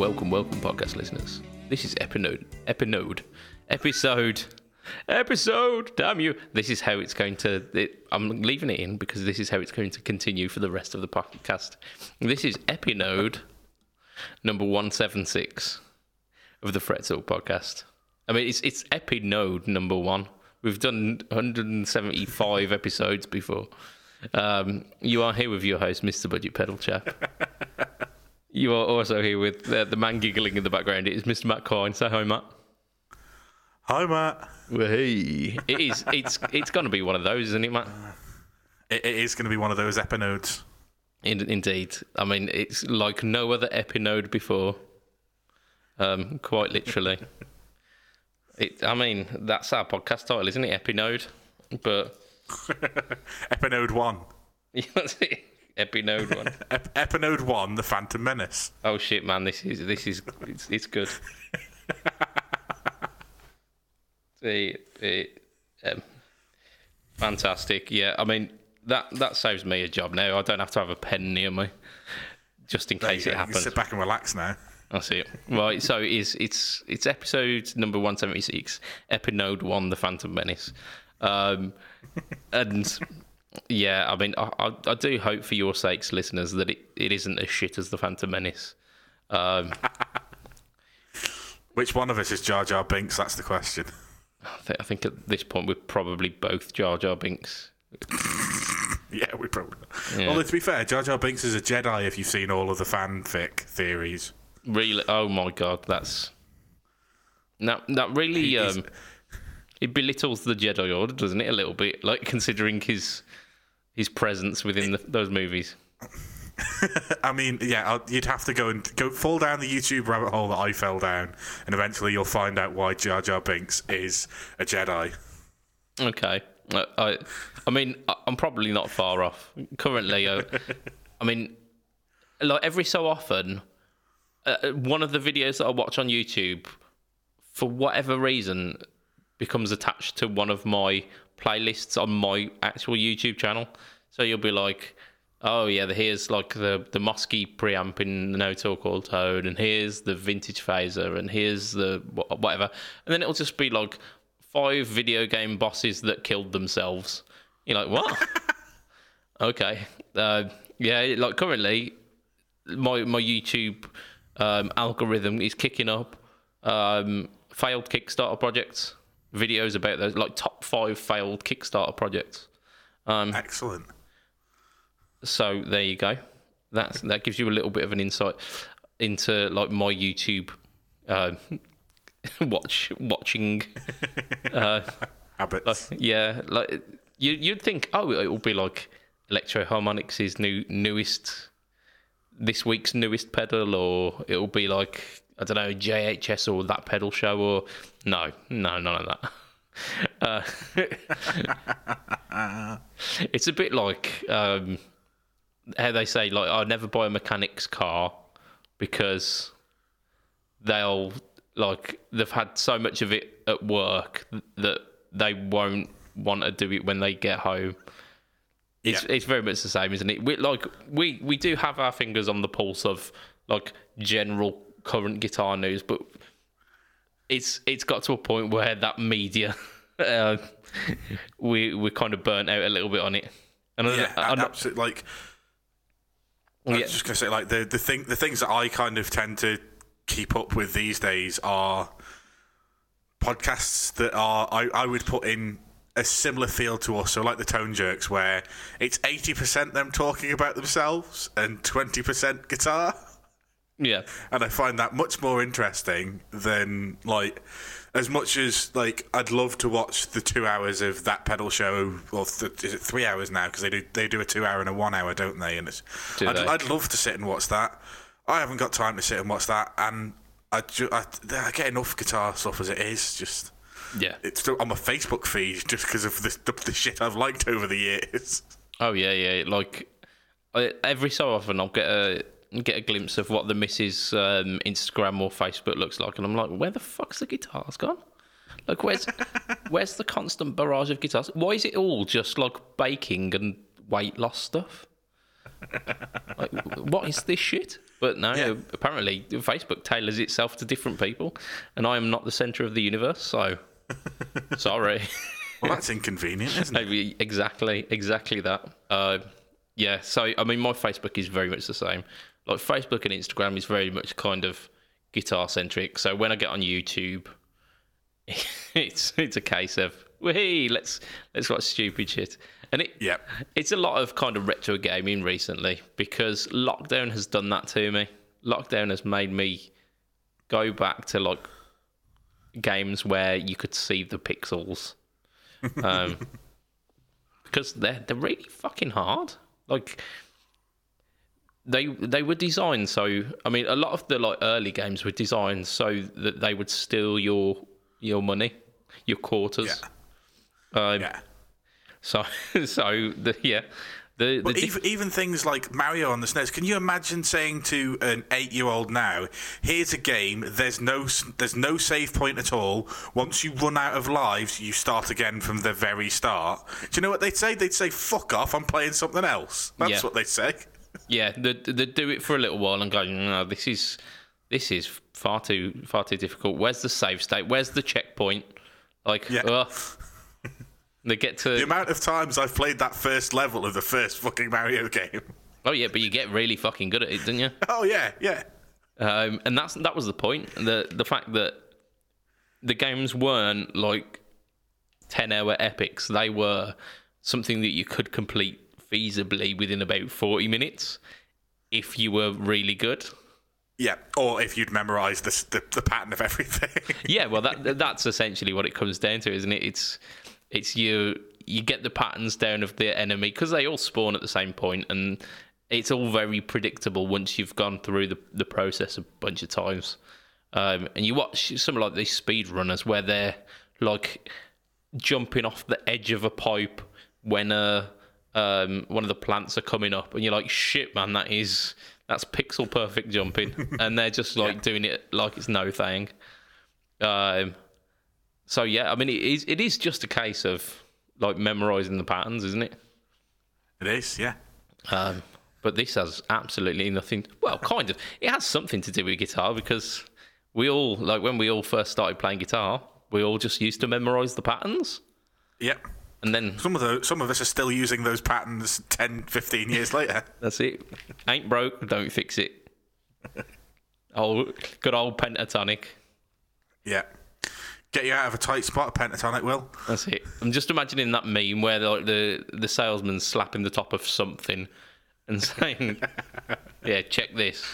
welcome, welcome, podcast listeners. This is Epinode, Epinode, episode, episode. Damn you! This is how it's going to. It, I'm leaving it in because this is how it's going to continue for the rest of the podcast. This is Epinode number one seven six of the Fret podcast. I mean, it's it's Epinode number one. We've done 175 episodes before. Um, you are here with your host, Mr. Budget Pedal Chap. You are also here with uh, the man giggling in the background. It is Mr. Matt Coyne. Say hi, Matt. Hi, Matt. Well, hey. It is. It's. It's going to be one of those, isn't it, Matt? It, it is going to be one of those epinodes. In, indeed. I mean, it's like no other epinode before. Um, quite literally. it. I mean, that's our podcast title, isn't it? Epinode. But Epinode 1. that's it. Epinode one. Ep- Epinode 1, The Phantom Menace. Oh shit, man! This is this is it's, it's good. the, the, um, fantastic. Yeah, I mean that that saves me a job now. I don't have to have a pen near me, just in There case it go. You happens. sit back and relax now. I see it. Right, so it is it's it's episode number one seventy six, Epinode one, The Phantom Menace, um, and yeah, I mean, I, I I do hope for your sakes, listeners, that it, it isn't as shit as The Phantom Menace. Um, Which one of us is Jar Jar Binks? That's the question. I, think, I think at this point we're probably both Jar Jar Binks. Yeah, we probably. Yeah. Although, to be fair, Jar Jar Binks is a Jedi if you've seen all of the fanfic theories. Really? Oh my god, that's that that really um, it belittles the Jedi Order, doesn't it? A little bit, like considering his his presence within the, those movies. I mean, yeah, I'll, you'd have to go and go fall down the YouTube rabbit hole that I fell down, and eventually you'll find out why Jar Jar Binks is a Jedi. Okay. I, I, I mean, I- I'm probably not far off. Currently, uh, I mean, like every so often, uh, one of the videos that I watch on YouTube, for whatever reason, becomes attached to one of my playlists on my actual YouTube channel. So you'll be like, oh yeah, here's like the the Mosky preamp in the No Talk All Tone, and here's the vintage phaser, and here's the whatever, and then it'll just be like five video game bosses that killed themselves. You're like, what? okay, uh, yeah. Like currently, my my YouTube um, algorithm is kicking up um, failed Kickstarter projects, videos about those, like top five failed Kickstarter projects. Um, Excellent. So there you go. That's that gives you a little bit of an insight into like my YouTube uh, watch watching. Habits. Yeah, like you you'd think, oh, it will be like Electro-Harmonix' new newest this week's newest pedal, or it'll be like I don't know JHS or that pedal show, or no, no, none of that. Uh, it's a bit like um, how they say, like, I never buy a mechanic's car because they'll like they've had so much of it at work that they won't want to do it when they get home. It's Yeah. it's very much the same, isn't it? We like we we do have our fingers on the pulse of like general current guitar news, but it's it's got to a point where that media uh, we we kind of burnt out a little bit on it. And I- Yeah, I- I'm not- absolutely. Like, I yeah, was just gonna say, like the the thing, the things that I kind of tend to keep up with these days are podcasts that are I, I would put in a similar feel to us. So, like the Tone Jerks, where it's eighty percent them talking about themselves and twenty percent guitar, yeah, and I find that much more interesting than like. As much as like I'd love to watch the two hours of that pedal show, or th- is it three hours now? Because they do they do a two hour and a one hour, don't they? And it's Do I'd? I'd love to sit and watch that. I haven't got time to sit and watch that, and I, ju- I, I get enough guitar stuff as it is. Just yeah. it's still on my Facebook feed just because of the, the the shit I've liked over the years. Oh yeah, yeah. Like I, every so often, I'll get a get a glimpse of what the missus um, Instagram or Facebook looks like, and I'm like, where the fuck's the guitars gone? Like, where's where's the constant barrage of guitars? Why is it all just like baking and weight loss stuff? Like, what is this shit? But no, Yeah. apparently Facebook tailors itself to different people, and I am not the center of the universe, so sorry. Well, that's inconvenient, isn't it? Exactly, exactly that. Uh, yeah. So I mean, my Facebook is very much the same. Like Facebook and Instagram is very much kind of guitar centric. So when I get on YouTube, it's it's a case of hey, let's let's watch stupid shit. And it Yeah. it's a lot of kind of retro gaming recently because lockdown has done that to me. Lockdown has made me go back to like games where you could see the pixels. Um, because they're they're really fucking hard. Like they they were designed so I mean a lot of the like early games were designed so that they would steal your your money, your quarters. Um, Yeah. So so the yeah. The, the But diff- even, even things like Mario on the SNES, can you imagine saying to an eight-year-old now, "Here's a game. There's no there's no save point at all. Once you run out of lives, you start again from the very start." Do you know what they'd say? They'd say, "Fuck off! I'm playing something else." That's Yeah. what they'd say. Yeah, they they do it for a little while and go, no, this is this is far too far too difficult. Where's the save state? Where's the checkpoint? Like, Yeah. ugh. they get to The amount of times I've played that first level of the first fucking Mario game. oh yeah, but you get really fucking good at it, don't you? Oh yeah, yeah, Um, and that's that was the point. The the fact that the games weren't like ten hour epics; they were something that you could complete feasibly within about forty minutes if you were really good. yeah. Or if you'd memorised the, the the pattern of everything. yeah, well, that that's essentially what it comes down to, isn't it? It's it's you you get the patterns down of the enemy because they all spawn at the same point, and it's all very predictable once you've gone through the the process a bunch of times. Um, and you watch some like these speed runners where they're like jumping off the edge of a pipe when uh, um, one of the plants are coming up, and you're like, shit, man, that is that's pixel perfect jumping, and they're just like doing it like it's no thing. Um, so yeah, I mean, it is it is just a case of like memorizing the patterns, isn't it? it is, yeah. Um, but this has absolutely nothing. Well, kind of. It has something to do with guitar because we all like when we all first started playing guitar, we all just used to memorize the patterns, Yep. And then Some of the some of us are still using those patterns 10, 15 years later. that's it. Ain't broke, don't fix it. Oh, good old pentatonic. Yeah. Get you out of a tight spot, of pentatonic will. That's it. I'm just imagining that meme where like the the salesman's slapping the top of something and saying, "Yeah, check this."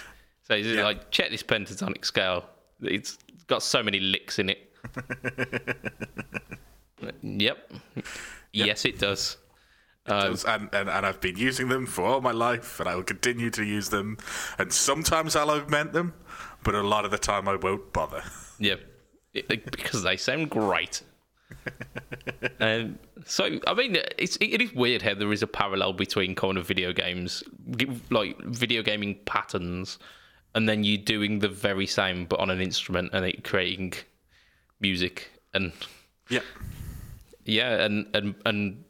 So he's Yeah. like, "Check this pentatonic scale. It's got so many licks in it." yep. Yes, it does. Um, and, and and I've been using them for all my life, and I will continue to use them. And sometimes I'll augment them, but a lot of the time I won't bother. It- it- because they sound great. um, so I mean, it's it is weird how there is a parallel between kind of video games, like video gaming patterns, and then you doing the very same but on an instrument and it creating music and Yeah. Yeah, and and and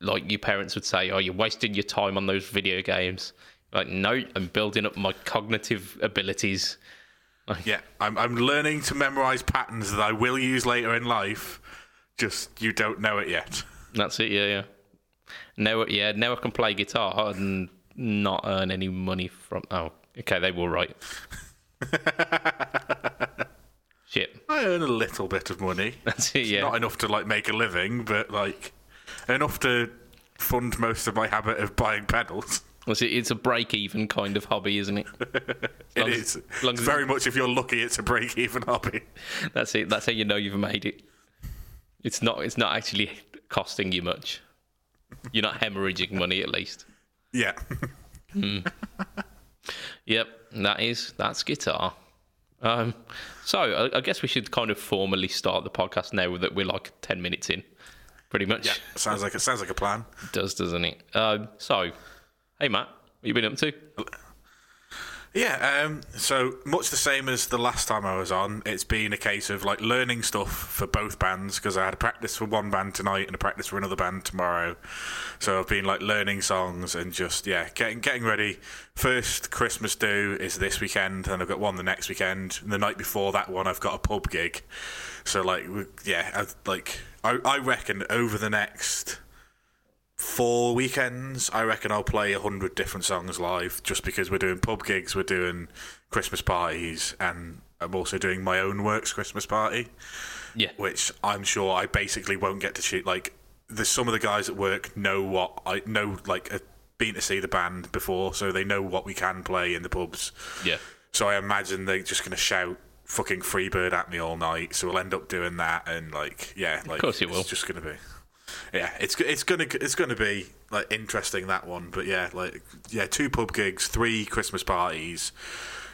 like your parents would say, "Oh, you're wasting your time on those video games." Like, no, I'm building up my cognitive abilities. Yeah. I'm I'm learning to memorize patterns that I will use later in life. Just you don't know it yet. That's it. Yeah, yeah. Now, yeah, now I can play guitar and not earn any money from. Oh, okay, they were right. Shit, I earn a little bit of money. that's it. Yeah, Not enough to like make a living, but like enough to fund most of my habit of buying pedals. That's it. It's a break-even kind of hobby, isn't it? It long as- as It's very much if you're lucky, it's a break-even hobby. That's it. That's how you know you've made it. It's not. It's not actually costing you much. You're not hemorrhaging money, at least. Yeah. Hmm. Yep, that is that's guitar. Um, so I, I guess we should kind of formally start the podcast now that we're like ten minutes in, pretty much. yeah. Sounds like it sounds like a plan. It does, doesn't it? Um, so, hey Matt, what you been up to? Yeah, um, so much the same as the last time I was on, it's been a case of like learning stuff for both bands because I had a practice for one band tonight and a practice for another band tomorrow. So I've been like learning songs and just yeah, getting getting ready. First Christmas do is this weekend, and I've got one the next weekend. And the night before that one, I've got a pub gig. So like yeah, I, like I, I reckon over the next four weekends, I reckon I'll play a hundred different songs live just because we're doing pub gigs, we're doing Christmas parties, and I'm also doing my own works Christmas party. Yeah. Which I'm sure I basically won't get to shoot. Like, there's some of the guys at work know what I know, like, have been to see the band before, so they know what we can play in the pubs. Yeah. So I imagine they're just going to shout fucking Freebird at me all night. So we'll end up doing that, and like, yeah, like, course it it's just going to be yeah, it's it's gonna it's gonna be like interesting that one. But yeah, like yeah, two pub gigs, three Christmas parties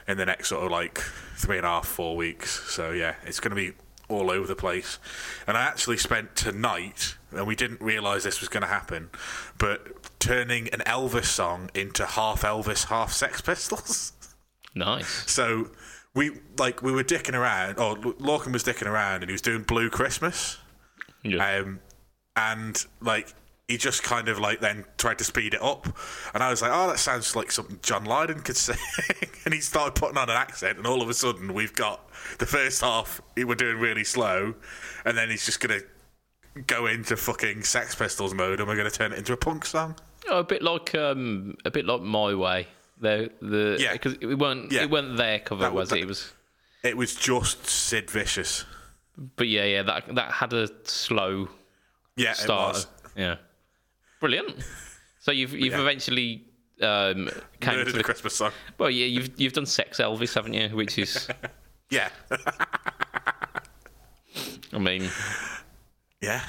in the next sort of like three and a half, four weeks. So yeah, it's gonna be all over the place. And I actually spent tonight, and we didn't realise this was going to happen, but turning an Elvis song into half Elvis, half Sex Pistols. Nice. so we like we were dicking around, or Lorcan was dicking around, and he was doing Blue Christmas. Yeah. Um, and like he just kind of like then tried to speed it up, and I was like, "Oh, that sounds like something John Lydon could sing." and he started putting on an accent, and all of a sudden we've got the first half we're doing really slow, and then he's just gonna go into fucking Sex Pistols mode, and we're gonna turn it into a punk song. Oh, a bit like um, a bit like my way. The the Yeah. because it weren't Yeah. it weren't their cover, That was was- it? It was. It was just Sid Vicious. But yeah, yeah, that that had a slow Yeah, it was. Yeah, brilliant. So you've you've Yeah. eventually um, came Murdered to the the, Christmas song. well, yeah, you've you've done Sex Elvis, haven't you? Which is, Yeah, I mean, yeah.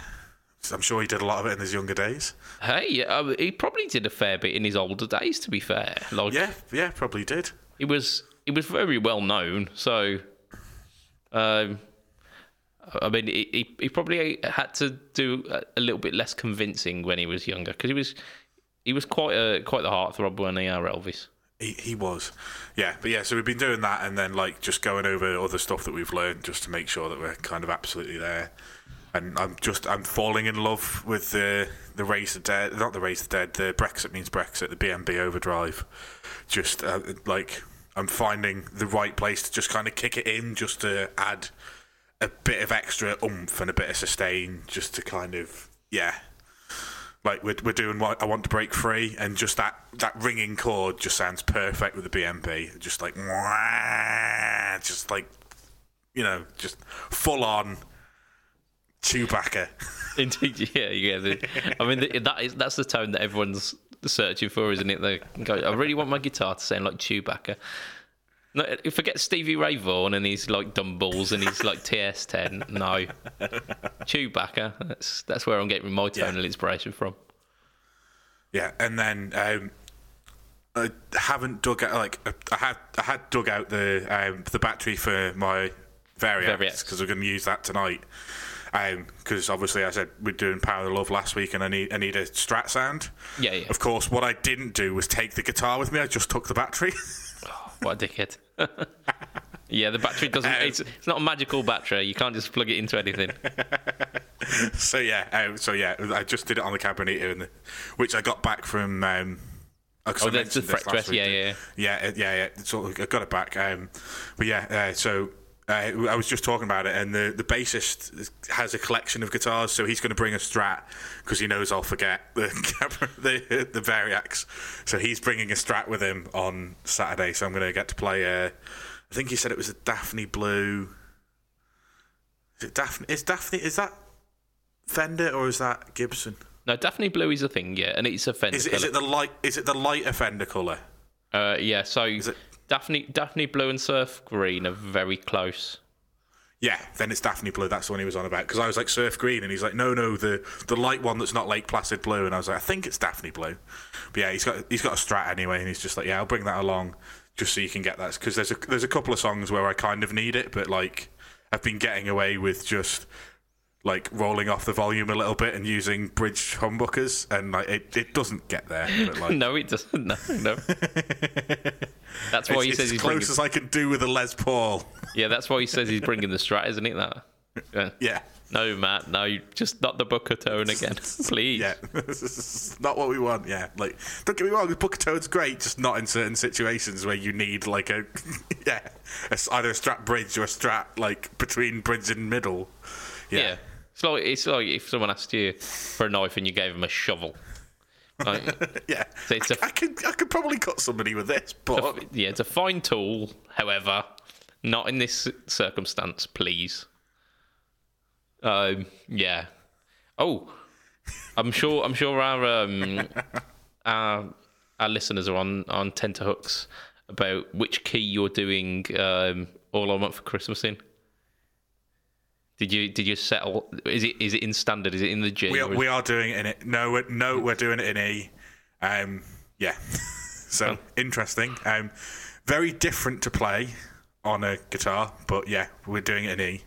I'm sure he did a lot of it in his younger days. hey, uh, he probably did a fair bit in his older days. To be fair, like Yeah, yeah, probably did. he was he was very well known. So, um, I mean, he, he probably had to do a, little bit less convincing when he was younger because he was he was quite a quite the heartthrob when he our Elvis. He, he was, yeah, but yeah. So we've been doing that, and then like just going over other stuff that we've learned, just to make sure that we're kind of absolutely there. And I'm just I'm falling in love with the the raise the dead, not the raise the dead, the Brexit means Brexit, the BNB overdrive. Just uh, like I'm finding the right place to just kind of kick it in, just to add a bit of extra oomph and a bit of sustain, just to kind of yeah, like we're, we're doing what I want to break free, and just that that ringing chord just sounds perfect with the BMP. Just like, just like, you know, just full on Chewbacca. Indeed, yeah, yeah. The, I mean, the, that is that's the tone that everyone's searching for, isn't it? They go, I really want my guitar to sound like Chewbacca. No, forget Stevie Ray Vaughan and he's like Dumbles and he's like TS10. No, Chewbacca. That's that's where I'm getting my tonal inspiration from. Yeah, and then um, I haven't dug out like I had I had dug out the um, the battery for my Variax because we're going to use that tonight. Because obviously I said we're doing Power of Love last week, and I need I need a Strat sound. Yeah, yeah. Of course, what I didn't do was take the guitar with me. I just took the battery. What a dickhead. yeah, the battery doesn't. Um, it's, it's not a magical battery. You can't just plug it into anything. so yeah, um, so yeah, I just did it on the Cabernet, and which I got back from. Um, oh, 'cause Oh, that's the fret dress. Yeah, yeah. Yeah, uh, yeah, yeah. So I got it back. Um, but yeah, uh, so uh, I was just talking about it, and the the bassist has a collection of guitars, so he's going to bring a Strat because he knows I'll forget the the the Variax. So he's bringing a Strat with him on Saturday. So I'm going to get to play. Uh, I think he said it was a Daphne Blue. Is it Daphne? Is Daphne? Is that Fender or is that Gibson? No, Daphne Blue is a thing. Yeah, and it's a Fender. Is it, is it the light? Is it the lighter Fender color? Uh, yeah, so it- Daphne Daphne Blue and Surf Green are very close. Yeah, then it's Daphne Blue. That's the one he was on about. Because I was like surf green, and he's like, no, no, the the light one that's not Lake Placid blue. And I was like, I think it's Daphne Blue. But yeah, he's got he's got a Strat anyway, and he's just like, yeah, I'll bring that along just so you can get that. Because there's a there's a couple of songs where I kind of need it, but like I've been getting away with just like rolling off the volume a little bit and using bridge humbuckers, and like it, it doesn't get there. Like, no, it doesn't. No, no. that's why it's, he says he's close bringing. as I can do with a Les Paul. Yeah, that's why he says he's bringing the Strat, isn't it? That. Yeah. Yeah, No, Matt. No, just not the Booker tone again, please. yeah, this is not what we want. Yeah, like don't get me wrong, the Book of Toad's great, just not in certain situations where you need like a yeah, a either a Strat bridge or a Strat like between bridge and middle. Yeah. Yeah, It's like it's like if someone asked you for a knife and you gave them a shovel. Like, yeah. So it's a- I, I could I could probably cut somebody with this, but yeah, it's a fine tool. However, not in this circumstance, please. Um, yeah. Oh, I'm sure. I'm sure our um, our our listeners are on on tenterhooks about which key you're doing um, all I want for Christmas in. Did you did you settle? Is it is it in standard? Is it in the G? we are, we are doing it in it. No, we're, no, we're doing it in E. Um, yeah. so interesting. Um, very different to play on a guitar, but yeah, we're doing it in E.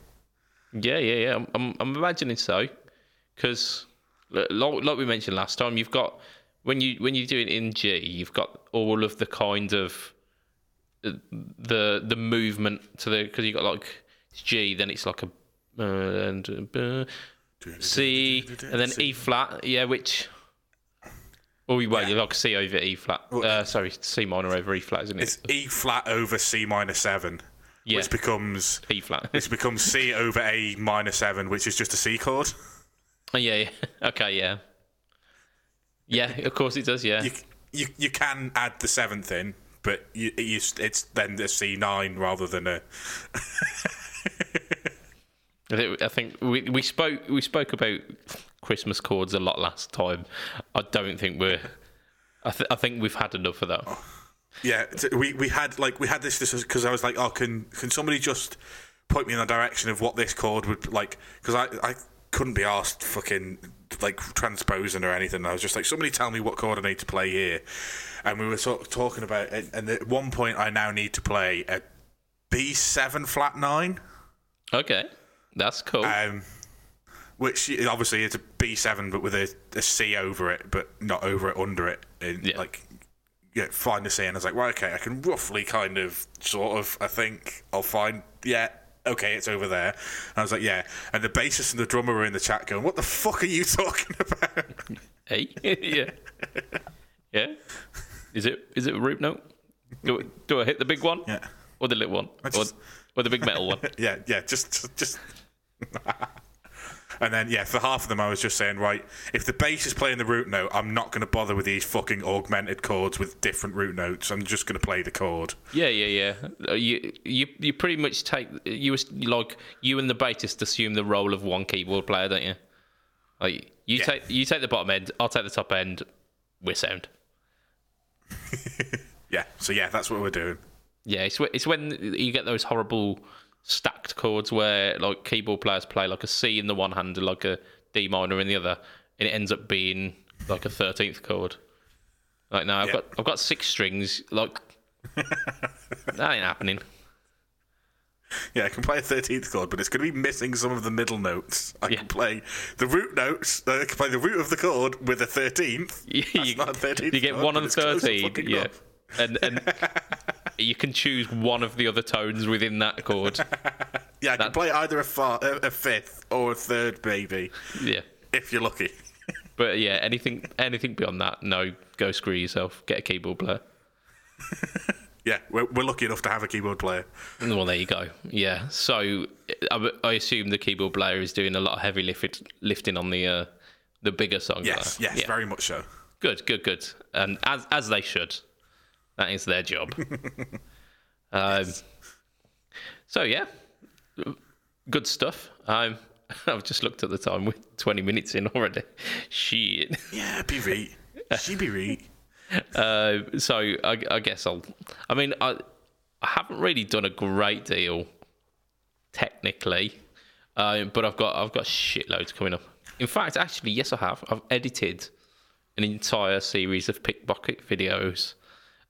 Yeah, yeah, yeah. I'm, I'm, I'm imagining so, because like, like we mentioned last time, you've got when you when you do it in G, you've got all of the kind of uh, the the movement to the because you've got like it's G, then it's like a and uh, C, and then E flat. Yeah, which. Oh, wait, Yeah. you like C over E flat. Uh, sorry, C minor over E flat, isn't it? It's E flat over C minor seven, yeah, which becomes E flat. which becomes C over A minor seven, which is just a C chord. Oh, yeah, yeah. Okay, yeah. Yeah, of course it does. Yeah. You you, you can add the seventh in, but you, you it's then the C nine rather than a I think, we, we spoke we spoke about Christmas chords a lot last time. I don't think we're. I, th- I think we've had enough of that. Yeah, we we had like we had this because I was like, oh, can can somebody just point me in the direction of what this chord would like? Because I I couldn't be asked fucking like transposing or anything. I was just like, somebody tell me what chord I need to play here, and we were sort of talking about it. And at one point, I now need to play a B seven flat nine, Okay, that's cool. um, which obviously is a B seven, but with a, a C over it, but not over it, under it. And, Yeah. Like yeah, find a C, and I was like, right, okay, I can roughly kind of, sort of, I think I'll find, yeah, okay, it's over there. And I was like, yeah. And the bassist and the drummer were in the chat going, what the fuck are you talking about? hey, yeah, yeah. Is it is it a root note? Do, do I hit the big one? Yeah. Or the little one? just- or, or the big metal one? yeah, yeah, Just, just, just. and then, yeah, for half of them, I was just saying, right, if the bass is playing the root note, I'm not going to bother with these fucking augmented chords with different root notes. I'm just going to play the chord. Yeah, yeah, yeah. Uh, You you you pretty much take you like you and the bassist assume the role of one keyboard player, don't you? Like you Yeah. take you take the bottom end, I'll take the top end. We're sound. Yeah, so yeah, that's what we're doing. Yeah, it's it's when you get those horrible stacked chords where like keyboard players play like a C in the one hand and like a D minor in the other, and it ends up being like a thirteenth chord. Like no, I've got I've got six strings. Like that ain't happening. Yeah, I can play a 13th chord, but it's going to be missing some of the middle notes. I Yeah. can play the root notes, uh, I can play the root of the chord with a 13th. you, not a 13th you get chord, one but on it's close thirteen, yeah, enough. and and you can choose one of the other tones within that chord. Yeah, I can play either a, far, a fifth or a third, maybe, Yeah, if you're lucky. but yeah, anything anything beyond that, no, go screw yourself. Get a keyboard player. Yeah, we're, we're lucky enough to have a keyboard player. Well, there you go. Yeah. So I, I assume the keyboard player is doing a lot of heavy lift, lifting on the uh, the bigger songs. Yes, there. yes, Yeah. very much so. Good, good, good. And as as they should. That is their job. um, so yeah, good stuff. Um, I've just looked at the time. We're twenty minutes in already. Shit. Yeah, be right. She be right. Uh, so I, I guess I'll. I mean, I I haven't really done a great deal technically, uh, but I've got I've got shitloads coming up. In fact, actually, yes, I have. I've edited an entire series of pickpocket videos,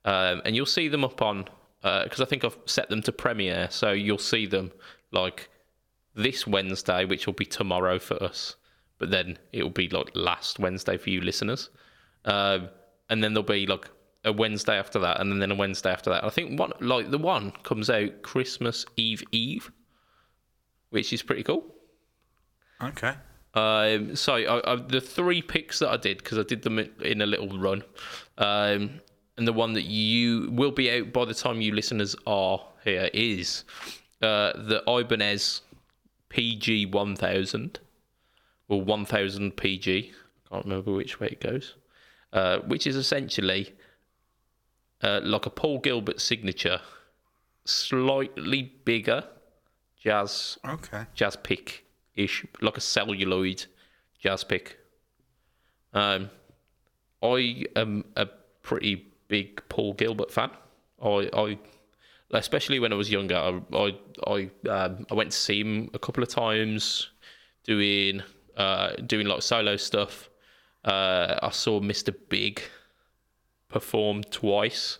um, and you'll see them up on because I think I've set them to Premiere, so you'll see them like this Wednesday, which will be tomorrow for us, but then it'll be like last Wednesday for you listeners. Um, and then there'll be like a Wednesday after that, and then a Wednesday after that. I think one like the one comes out Christmas Eve Eve, which is pretty cool. Okay. Um, so I, I, the three picks that I did because I did them in a little run, um, and the one that you will be out by the time you listeners are here is uh, the Ibanez PG one thousand or one thousand PG. I can't remember which way it goes. Uh, which is essentially uh, like a Paul Gilbert signature, slightly bigger jazz Okay. jazz pick ish, like a celluloid jazz pick. Um, I am a pretty big Paul Gilbert fan. I, I especially when I was younger, I I I, um, I went to see him a couple of times, doing uh, doing like solo stuff. Uh, I saw Mr. Big perform twice,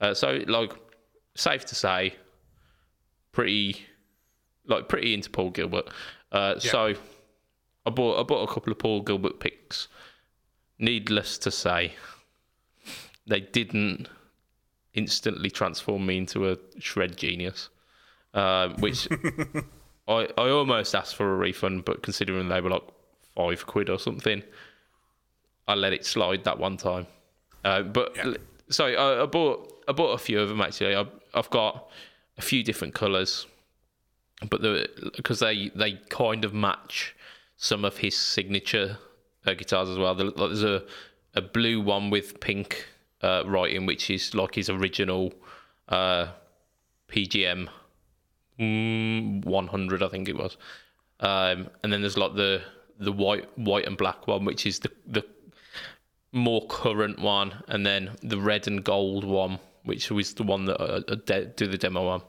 uh, so like safe to say, pretty like pretty into Paul Gilbert. Uh, So I bought I bought a couple of Paul Gilbert picks. Needless to say, they didn't instantly transform me into a shred genius, uh, which I I almost asked for a refund, but considering they were like five quid or something, I let it slide that one time. Uh, but Yeah. so I, I bought I bought a few of them actually. I, I've got a few different colours but the because they they kind of match some of his signature uh, guitars as well. There's a a blue one with pink uh, writing, which is like his original uh, PGM mm, 100, I think it was. Um, and then there's like the the white white and black one, which is the the more current one, and then the red and gold one, which was the one that I, I de- do the demo on,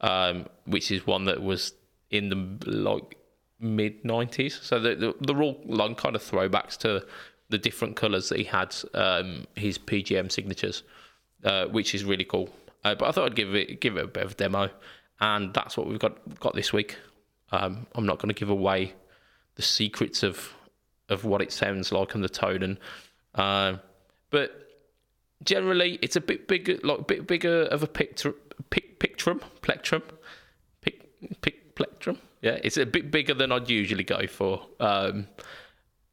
um, which is one that was in the like mid '90s. So the, the, they're all kind of throwbacks to the different colours that he had um, his PGM signatures, uh, which is really cool. Uh, but I thought I'd give it give it a bit of a demo, and that's what we've got got this week. Um, I'm not going to give away the secrets of of what it sounds like and the tone and um, but generally it's a bit bigger like a bit bigger of a picture pic, pictrum plectrum pic, pic plectrum yeah it's a bit bigger than I'd usually go for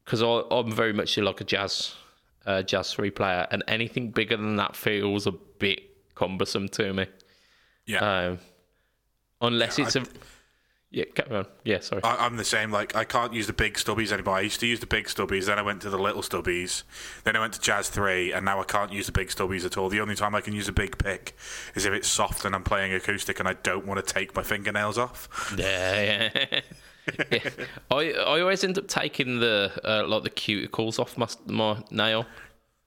because I I'm very much like a jazz uh, jazz three player and anything bigger than that feels a bit cumbersome to me Yeah. um, unless it's a yeah carry on yeah sorry I, I'm the same. Like I can't use the big stubbies anymore. I used to use the big stubbies, then I went to the little stubbies, then I went to Jazz Three, and now I can't use the big stubbies at all. The only time I can use a big pick is if it's soft and I'm playing acoustic and I don't want to take my fingernails off. Yeah, yeah. yeah. I I always end up taking the uh, like the cuticles off my my nail.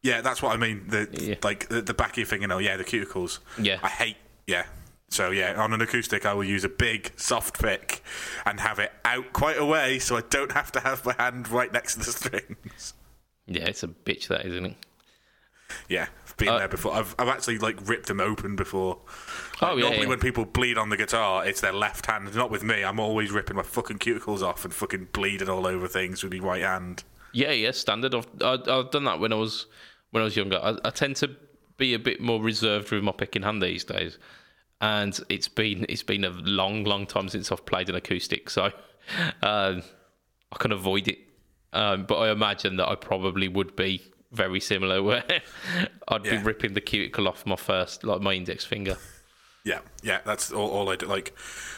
Yeah, that's what I mean. The Yeah. like the, the back of your fingernail. Yeah, the cuticles. Yeah. I hate. Yeah. So yeah, on an acoustic, I will use a big soft pick and have it out quite a way, so I don't have to have my hand right next to the strings. Yeah, it's a bitch that isn't it? Yeah, I've been Uh, there before. I've, I've actually like ripped them open before. Oh yeah, Normally, yeah. when people bleed on the guitar, it's their left hand. Not with me. I'm always ripping my fucking cuticles off and fucking bleeding all over things with my right hand. yeah, yeah. Standard. I've I, I've done that when I was when I was younger. I, I tend to be a bit more reserved with my picking hand these days, and it's been it's been a long, long time since I've played an acoustic, so um, I can avoid it. Um, but I imagine that I probably would be very similar, where I'd Yeah. be ripping the cuticle off my first, like my index finger. Yeah, yeah. That's all, all I do. Like,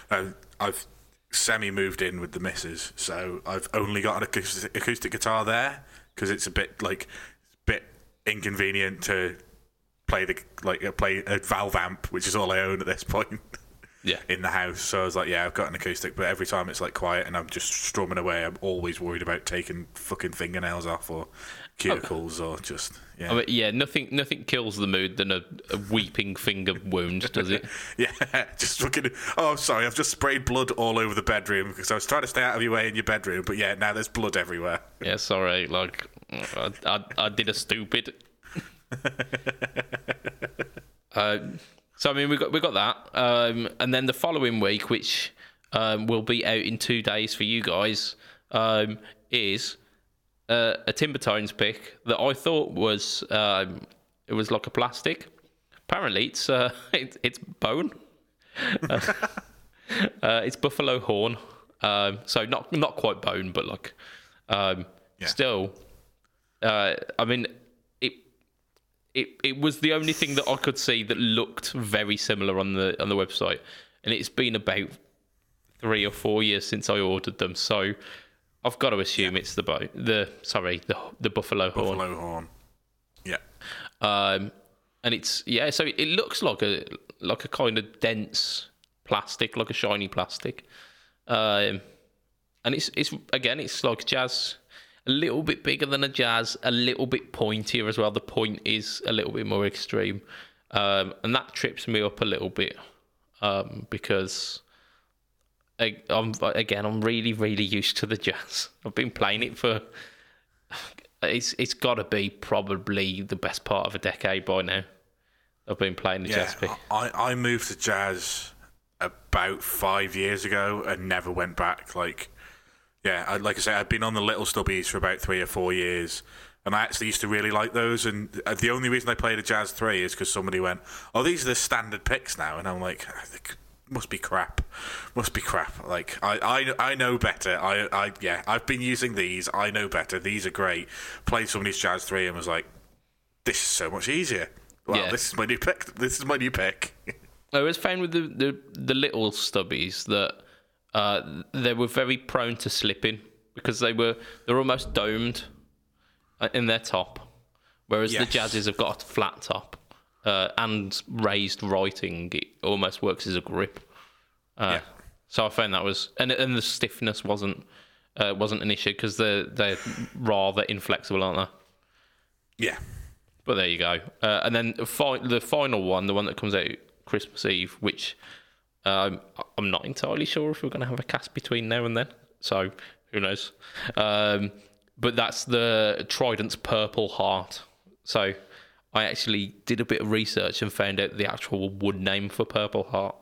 uh, I've semi moved in with the missus, so I've only got an acoustic, acoustic guitar there because it's a bit like a bit inconvenient to play the like uh, play a valve amp, which is all I own at this point. Yeah. in the house. So I was like, yeah, I've got an acoustic, but every time it's like quiet and I'm just strumming away, I'm always worried about taking fucking fingernails off or cuticles or just yeah, I mean, yeah, nothing nothing kills the mood than a, a weeping finger wound, does it? yeah, just fucking. Oh, sorry, I've just sprayed blood all over the bedroom because I was trying to stay out of your way in your bedroom, but yeah, now there's blood everywhere. Yeah, sorry, like I, I, I did a stupid. uh, so I mean, we got we got that, um, and then the following week, which um, will be out in two days for you guys um, is uh, a Timber Tones pick that I thought was um, it was like a plastic. Apparently, it's uh, it, it's bone. uh, uh, it's buffalo horn. Um, so not not quite bone, but like um, Yeah. still. Uh, I mean, it it it was the only thing that I could see that looked very similar on the on the website, and it's been about three or four years since I ordered them. So I've got to assume it's the bo- the sorry the the buffalo horn. Buffalo horn. Yeah. Um, and it's yeah, so it looks like a like a kind of dense plastic, like a shiny plastic. Um, and it's it's again, it's like jazz, a little bit bigger than a jazz, a little bit pointier as well. The point is a little bit more extreme, um, and that trips me up a little bit um, because. I, I'm again. I'm really, really used to the jazz. I've been playing it for it's it's got to be probably the best part of a decade by now. I've been playing the Yeah. jazz pick. I, I moved to jazz about five years ago and never went back. Like, yeah, I, like I say, I've been on the little stubbies for about three or four years. And I actually used to really like those. And uh, the only reason I played a Jazz 3 is because somebody went, oh, these are the standard picks now. And I'm like, "Ah, must be crap. Must be crap. Like, I, I, I know better. I, I, yeah, I've been using these. I know better. These are great. Played somebody's Jazz 3 and was like, this is so much easier. Well, Yeah. this is my new pick. This is my new pick. I was found with the, the, the little stubbies that uh, they were very prone to slipping because they were they're almost domed uh, in their top, whereas the Yes. jazzes have got a flat top uh, and raised writing. It almost works as a grip. Uh, Yeah. So I found that was and and the stiffness wasn't uh, wasn't an issue because they're they're rather inflexible, aren't they? yeah. But there you go. Uh, and then the, fi- the final one, the one that comes out Christmas Eve, which um, I'm not entirely sure if we're going to have a cast between now and then. So who knows? Um, but that's the Trident's Purple Heart. So I actually did a bit of research and found out the actual wood name for Purple Heart.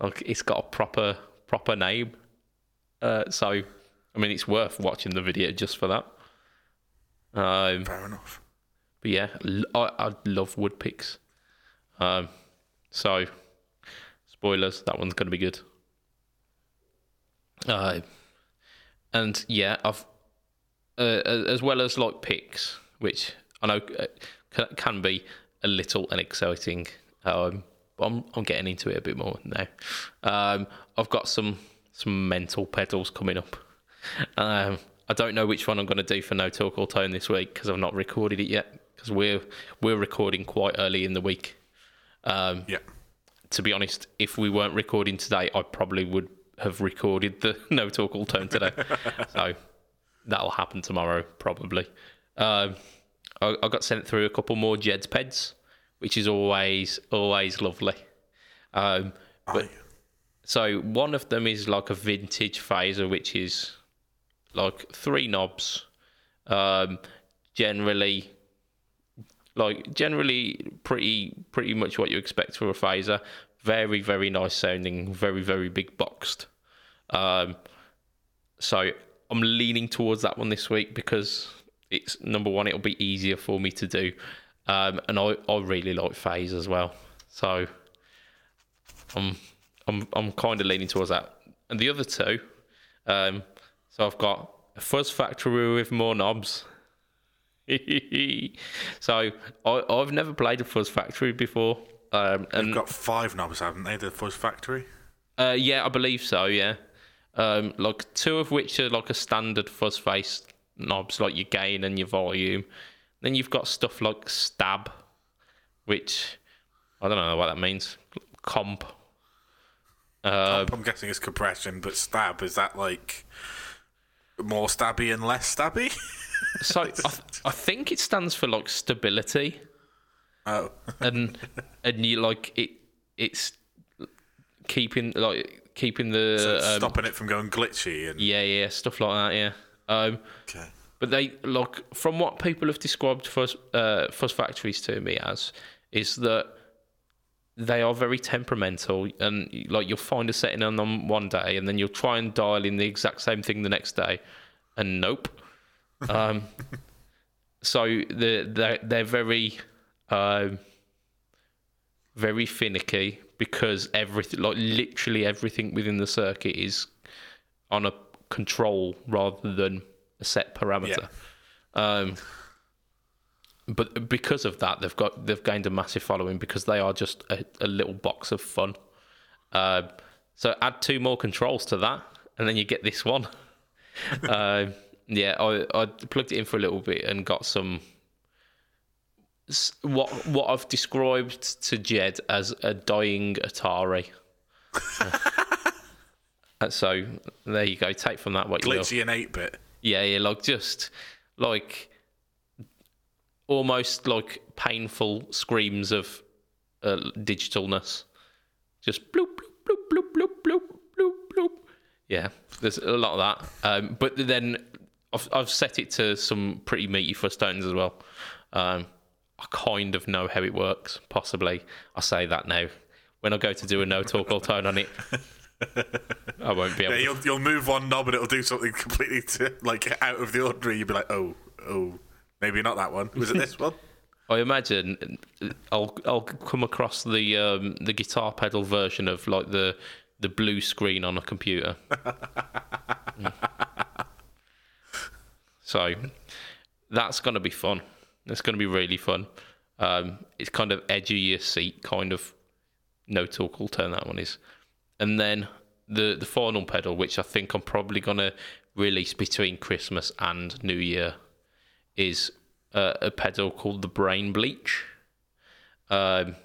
Like it's got a proper proper name. Uh, so I mean, it's worth watching the video just for that. Um, Fair enough. but yeah, I love wood picks. Um, so, spoilers, that one's going to be good. Uh, and yeah, I've uh, as well as like picks, which I know uh, can, can be a little unexciting. Um, but I'm I'm getting into it a bit more now. Um, I've got some some mental pedals coming up. Um, I don't know which one I'm going to do for No Talk or Tone this week because I've not recorded it yet because we're we're recording quite early in the week. Um, Yeah. to be honest, if we weren't recording today, I probably would have recorded the No Talk All Tone today. so that'll happen tomorrow, probably. Um, I, I got sent through a couple more Jed's Peds, which is always, always lovely. Um, but so one of them is like a vintage phaser, which is like three knobs, um, generally like generally pretty pretty much what you expect for a phaser. Very very nice sounding, very very big boxed. Um, so I'm leaning towards that one this week because it's number one. It'll be easier for me to do, um, and I, I really like phase as well. So I'm I'm I'm kind of leaning towards that. And the other two, um, so I've got a Fuzz Factory with more knobs. so I, I've never played a Fuzz Factory before, um, and They've got five knobs, haven't they? The Fuzz Factory. uh, yeah, I believe so. Yeah, um, like two of which are like a standard fuzz face knobs, like your gain and your volume. Then you've got stuff like stab, which I don't know what that means. Comp. Uh, I'm guessing it's compression, but stab is that like more stabby and less stabby? so I, I think it stands for like stability, oh, and and you like it. It's keeping like keeping the um, stopping it from going glitchy and yeah yeah stuff like that. Yeah. Um, okay. But they look from what people have described fuzz, uh, fuzz factories to me as is that they are very temperamental, and like you'll find a setting on them one day, and then you'll try and dial in the exact same thing the next day, and nope. um, so the they they're very, um, very finicky because everything, like literally everything within the circuit, is on a control rather than a set parameter. Um, but because of that, they've got they've gained a massive following because they are just a, a little box of fun. Uh, so add two more controls to that, and then you get this one. uh, yeah, I, I plugged it in for a little bit and got some what what I've described to Jed as a dying Atari. Uh, so there you go. Take from that what you will. Glitchy and 8 bit. Yeah, yeah, like just like almost like painful screams of uh, digitalness. Just bloop bloop bloop bloop bloop bloop bloop bloop. Yeah, there's a lot of that. Um, but then I've I've set it to some pretty meaty fuzz tones as well. Um, I kind of know how it works. Possibly, I say that now. When I go to do a no talk all tone on it, I won't be able. Yeah, to you'll, you'll move one knob and it'll do something completely to, like out of the ordinary. You'll be like, oh, oh, maybe not that one. Was it this one? I imagine I'll I'll come across the um, the guitar pedal version of like the the blue screen on a computer. Mm. so that's gonna be fun. It's gonna be really fun. Um, it's kind of edge of your seat, kind of no talk all turn that one is, and then the the final pedal, which I think I'm probably gonna release between Christmas and New Year, is uh, a pedal called the Brain Bleach. Um,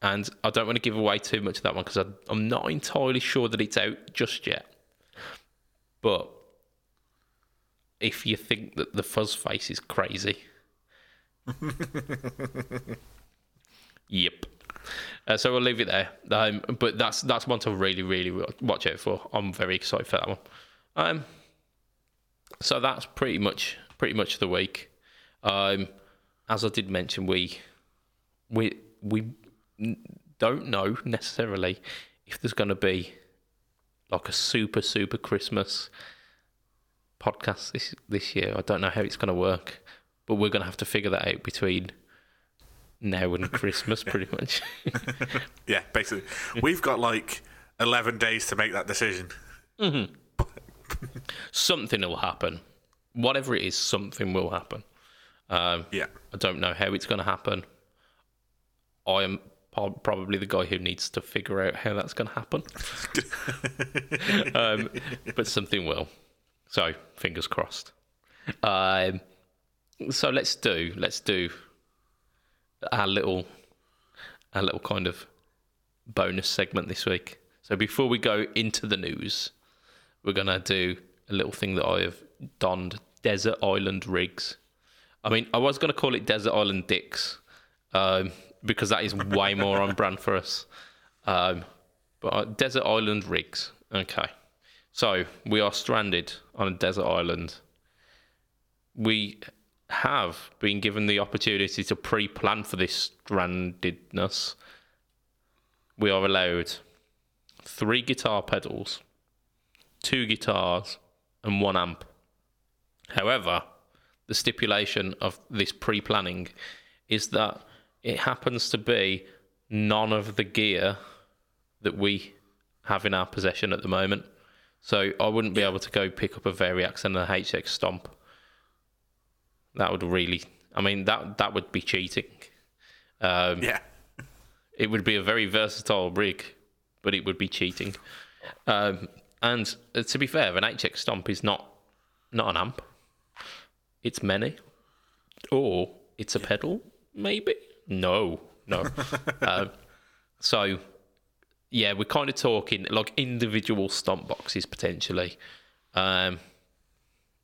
and I don't want to give away too much of that one because I'm not entirely sure that it's out just yet. But if you think that the fuzz face is crazy, yep. Uh, so we'll leave it there. Um, but that's that's one to really really watch out for. I'm very excited for that one. Um, so that's pretty much pretty much the week. Um, as I did mention, we we we don't know necessarily if there's going to be like a super super Christmas podcast this this year. I don't know how it's going to work, but we're going to have to figure that out between now and Christmas, pretty much. Yeah, basically. We've got like 11 days to make that decision. something will happen. Whatever it is, something will happen. Um, Yeah. I don't know how it's going to happen. I am probably the guy who needs to figure out how that's going to happen. um, but something will. So fingers crossed. Um, so let's do let's do our little our little kind of bonus segment this week. So before we go into the news, we're gonna do a little thing that I have donned Desert Island rigs. I mean, I was gonna call it Desert Island dicks um, because that is way more on brand for us. Um, but uh, Desert Island rigs. Okay, so we are stranded on a desert island. We have been given the opportunity to pre-plan for this strandedness. We are allowed three guitar pedals, two guitars, and one amp. However, the stipulation of this pre planning is that it happens to be none of the gear that we have in our possession at the moment. So I wouldn't be able to go pick up a Variax and a HX Stomp. That would really, I mean, that that would be cheating. Um, Yeah. it would be a very versatile rig, but it would be cheating. Um, and uh, to be fair, an HX Stomp is not not an amp. It's many, or it's a pedal, maybe. No, no. um, so, yeah, we're kind of talking like individual stomp boxes potentially, um,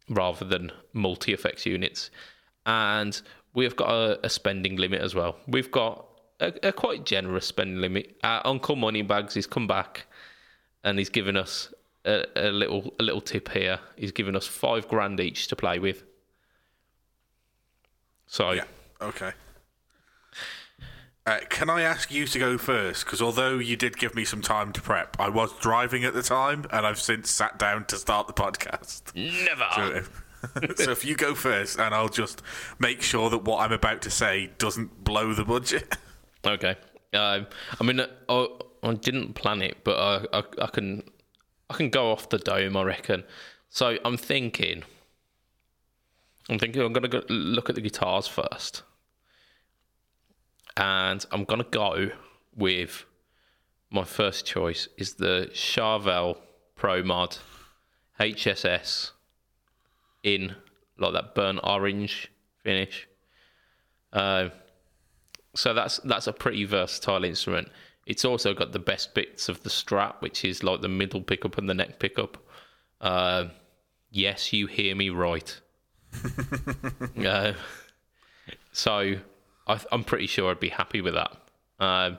rather than multi effects units. And we've got a, a spending limit as well. We've got a, a quite generous spending limit. Our Uncle Moneybags has come back and he's given us a, a little a little tip here. He's given us five grand each to play with. So Yeah. Okay. Uh, can I ask you to go first? Because although you did give me some time to prep, I was driving at the time, and I've since sat down to start the podcast. Never. So if, so if you go first, and I'll just make sure that what I'm about to say doesn't blow the budget. Okay. Um, I mean, I, I didn't plan it, but I, I, I can I can go off the dome. I reckon. So I'm thinking. I'm thinking I'm gonna go look at the guitars first, and I'm gonna go with my first choice is the Charvel Pro Mod HSS in like that burnt orange finish. Uh, so that's that's a pretty versatile instrument. It's also got the best bits of the Strat, which is like the middle pickup and the neck pickup. Uh, yes, you hear me right. uh, so I, am pretty sure I'd be happy with that. Um,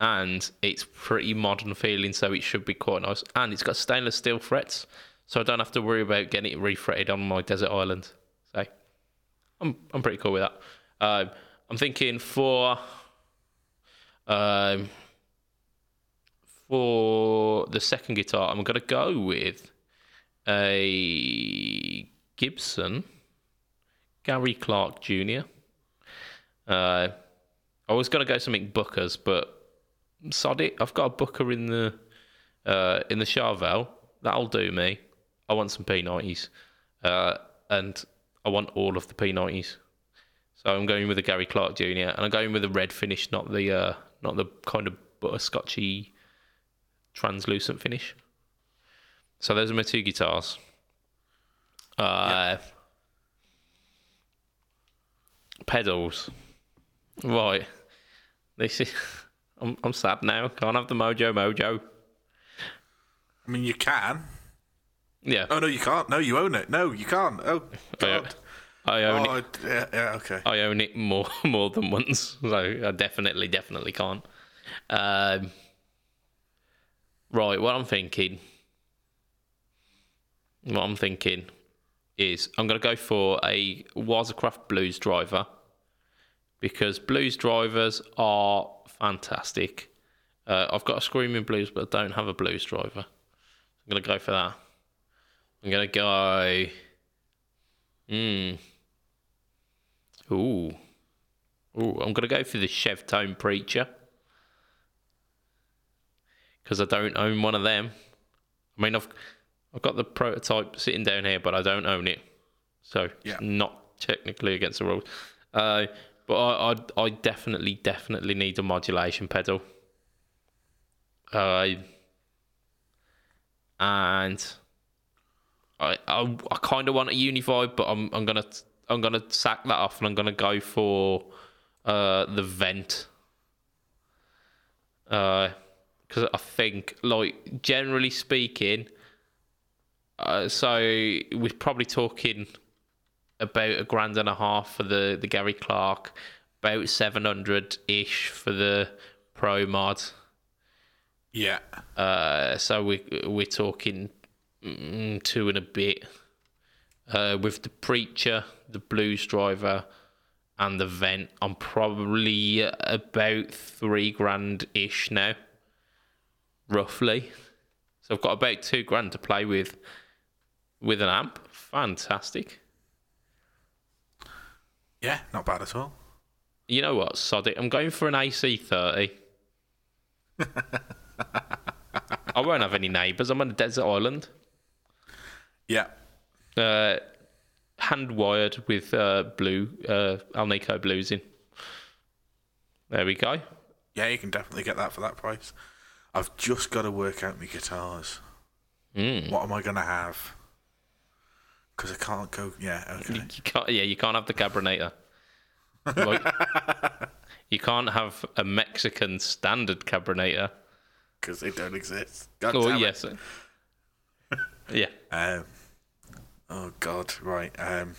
and it's pretty modern feeling, so it should be quite nice. And it's got stainless steel frets, so I don't have to worry about getting it refretted on my desert island. So I'm I'm pretty cool with that. Um, I'm thinking for um, for the second guitar, I'm gonna go with a Gibson Gary Clark Jr. Uh, I was gonna go something buckers, but sod it. I've got a Booker in the uh, in the Charvel. That'll do me. I want some P90s, uh, and I want all of the P90s. So I'm going with a Gary Clark Jr. and I'm going with a red finish, not the uh, not the kind of butterscotchy translucent finish. So those are my two guitars. Uh, yep. Pedals. Right. This is. I'm I'm sad now. Can't have the Mojo Mojo. I mean, you can. Yeah. Oh no, you can't. No, you own it. No, you can't. Oh God. I own oh, it. Yeah, yeah, okay. I own it more more than once, so I definitely, definitely can't. Um, right, what I'm thinking, what I'm thinking is I'm going to go for a Waza Craft Blues driver because blues drivers are fantastic. Uh, I've got a Screaming Blues, but I don't have a blues driver. I'm going to go for that. I'm going to go. Hmm. Ooh. Ooh, I'm going to go for the Chev Tone Preacher. Because I don't own one of them. I mean, I've I've got the prototype sitting down here, but I don't own it. So, yeah. not technically against the rules. Uh, but I, I, I definitely, definitely need a modulation pedal. Uh, and I, I, I kind of want a Unify, but I'm, I'm gonna I'm gonna sack that off and I'm gonna go for uh, the vent. Uh, Because I think, like generally speaking, uh, so we're probably talking about a grand and a half for the the Gary Clark, about seven hundred ish for the Pro Mod. Yeah. Uh, so we we're talking mm, two and a bit. Uh, with the preacher, the blues driver, and the vent, I'm probably about three grand ish now, roughly. So I've got about two grand to play with with an amp. Fantastic. Yeah, not bad at all. You know what, sod it. I'm going for an AC30. I won't have any neighbours. I'm on a desert island. Yeah. Uh, hand wired with uh, blue uh, Alnico blues in. There we go. Yeah, you can definitely get that for that price. I've just got to work out my guitars. Mm. What am I going to have? Because I can't go. Yeah, okay. You, can't, yeah, you can't have the Cabronita. like, you can't have a Mexican standard Cabronita. Because they don't exist. God oh, yes. yeah. Um, Oh God, right. Um,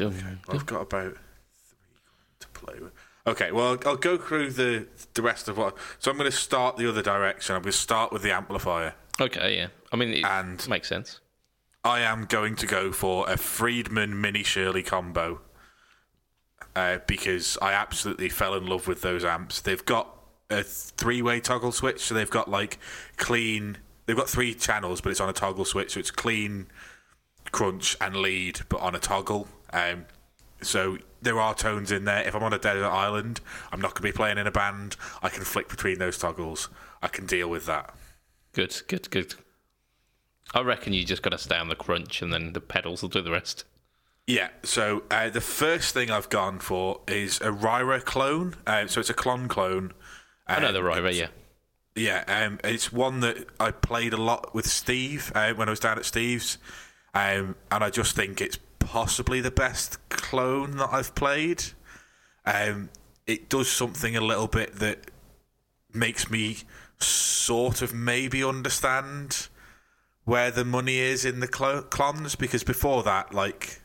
okay, well, I've got about three to play with. Okay, well, I'll, I'll go through the the rest of what. So I'm going to start the other direction. I'm going to start with the amplifier. Okay, yeah. I mean, it and makes sense. I am going to go for a Friedman Mini Shirley combo. uh, because I absolutely fell in love with those amps. They've got a three-way toggle switch, so they've got like clean. They've got three channels, but it's on a toggle switch, so it's clean, crunch, and lead, but on a toggle. Um, so there are tones in there. If I'm on a desert island, I'm not going to be playing in a band. I can flick between those toggles. I can deal with that. Good, good, good. I reckon you just got to stay on the crunch, and then the pedals will do the rest. Yeah, so uh, the first thing I've gone for is a Ryra clone. Um, so it's a clone clone. I know Um, the Ryra, yeah. Yeah, um, it's one that I played a lot with Steve uh, when I was down at Steve's, um, and I just think it's possibly the best clone that I've played. Um, it does something a little bit that makes me sort of maybe understand where the money is in the clo- clones because before that, like,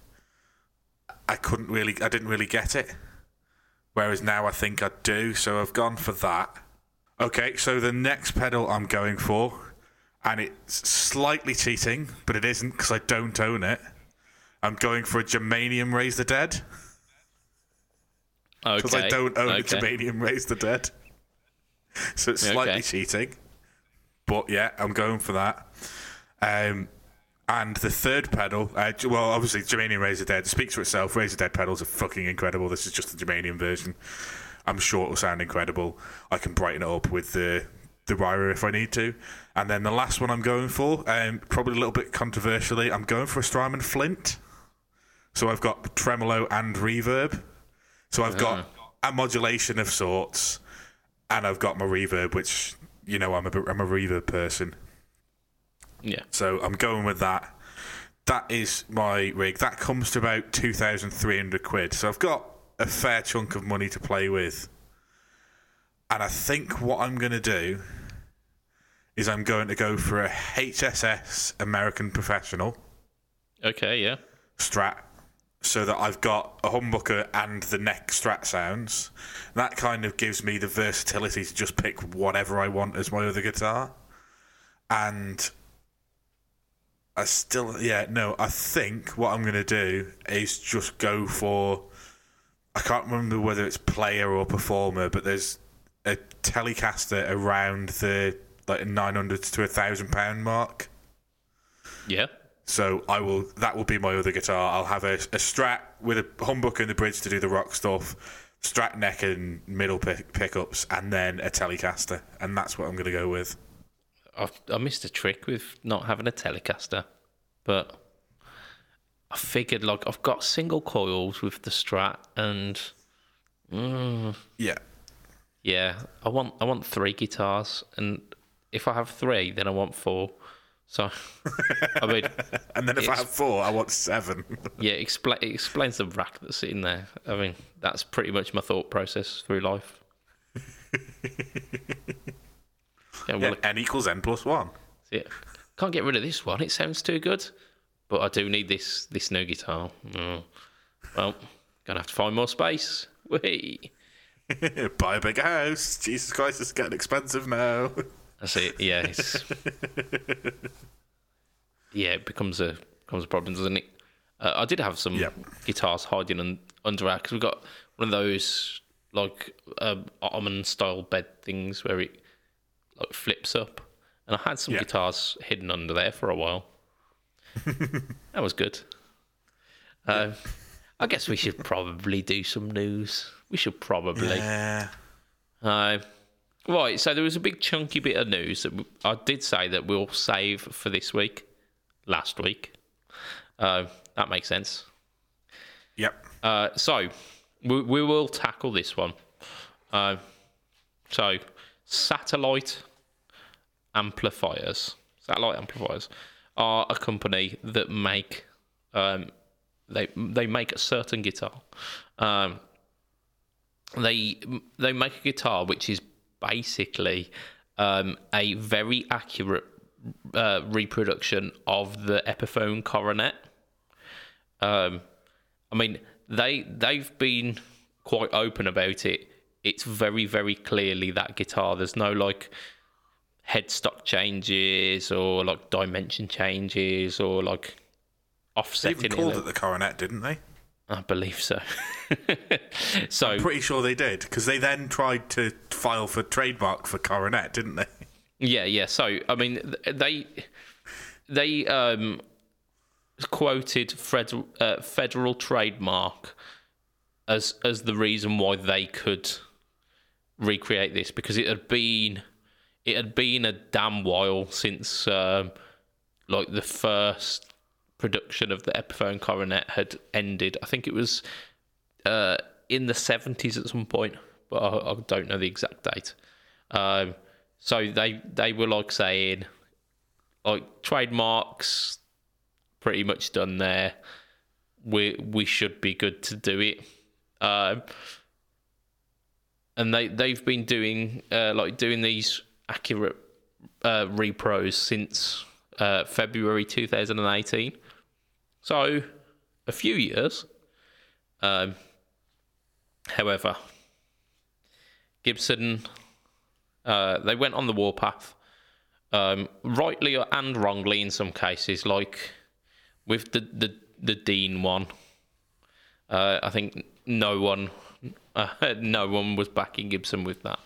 I couldn't really, I didn't really get it. Whereas now I think I do, so I've gone for that. Okay, so the next pedal I'm going for, and it's slightly cheating, but it isn't because I don't own it. I'm going for a Germanium Raise the Dead Okay. because I don't own okay. a Germanium Raise the Dead. So it's slightly Okay. cheating, but yeah, I'm going for that. Um, and the third pedal, uh, well, obviously Germanium Razor Dead speaks for itself. Razor Dead pedals are fucking incredible. This is just the Germanium version. I'm sure it'll sound incredible. I can brighten it up with the the Ryra if I need to. And then the last one I'm going for, um, probably a little bit controversially, I'm going for a Strymon Flint. So I've got tremolo and reverb. So I've got a modulation of sorts, and I've got my reverb, which you know I'm a I'm a reverb person. Yeah. So I'm going with that. That is my rig. That comes to about two thousand three hundred quid. So I've got a fair chunk of money to play with. And I think what I'm going to do is I'm going to go for a HSS American Professional Okay, yeah. Strat so that I've got a humbucker and the neck Strat sounds. That kind of gives me the versatility to just pick whatever I want as my other guitar. And I still, yeah, no, I think what I'm going to do is just go for. I can't remember whether it's player or performer, but there's a Telecaster around the like 900 to a thousand pound mark. Yeah. So I will. That will be my other guitar. I'll have a, a Strat with a humbucker in the bridge to do the rock stuff, Strat neck and middle pick, pickups, and then a Telecaster, and that's what I'm going to go with. I've, I missed a trick with not having a Telecaster, but I figured like I've got single coils with the Strat, and mm, Yeah, yeah, I want I want three guitars, and if I have three, then I want four. So, I mean, and then if I have four, I want seven. yeah, explain it explains the rack that's sitting there. I mean, that's pretty much my thought process through life. yeah, well, yeah, n equals n plus one. Yeah. Can't get rid of this one. It sounds too good. But I do need this this new guitar. Mm. Well, gonna have to find more space. Whee. Buy a bigger house. Jesus Christ, it's getting expensive now. That's it. Yeah. It's... yeah, it becomes a becomes a problem, doesn't it? Uh, I did have some Yep. guitars hiding un- under our because we've got one of those like um, ottoman style bed things where it like flips up, and I had some Yeah. guitars hidden under there for a while. that was good. Uh, I guess we should probably do some news. We should probably. Yeah. Uh, right, so there was a big chunky bit of news that I did say that we'll save for this week, last week. Uh, that makes sense. Yep. Uh, so we, we will tackle this one. Uh, so satellite amplifiers, satellite amplifiers, are a company that make um, they they make a certain guitar. Um, they they make a guitar which is basically um, a very accurate uh, reproduction of the Epiphone coronet. Um, I mean, they they've been quite open about it. It's very very clearly that guitar. There's no like headstock changes or like dimension changes or like They offsetting. even it. called it the Coronet, didn't they? I believe so. so Pretty sure they did because they then tried to file for trademark for Coronet, didn't they? Yeah, yeah. So I mean, they they um, quoted federal uh, federal trademark as as the reason why they could recreate this because it had been it had been a damn while since um, like the first production of the Epiphone Coronet had ended. I think it was uh, in the seventies at some point, but I, I don't know the exact date. Um, so they they were like saying, like trademarks, pretty much done there. We we should be good to do it. Um, and they they've been doing uh, like doing these accurate uh, repros since uh, February 2018. So a few years. Um, however, Gibson uh, they went on the warpath, um, rightly and wrongly in some cases. Like with the the the Dean one, uh, I think no one uh, no one was backing Gibson with that.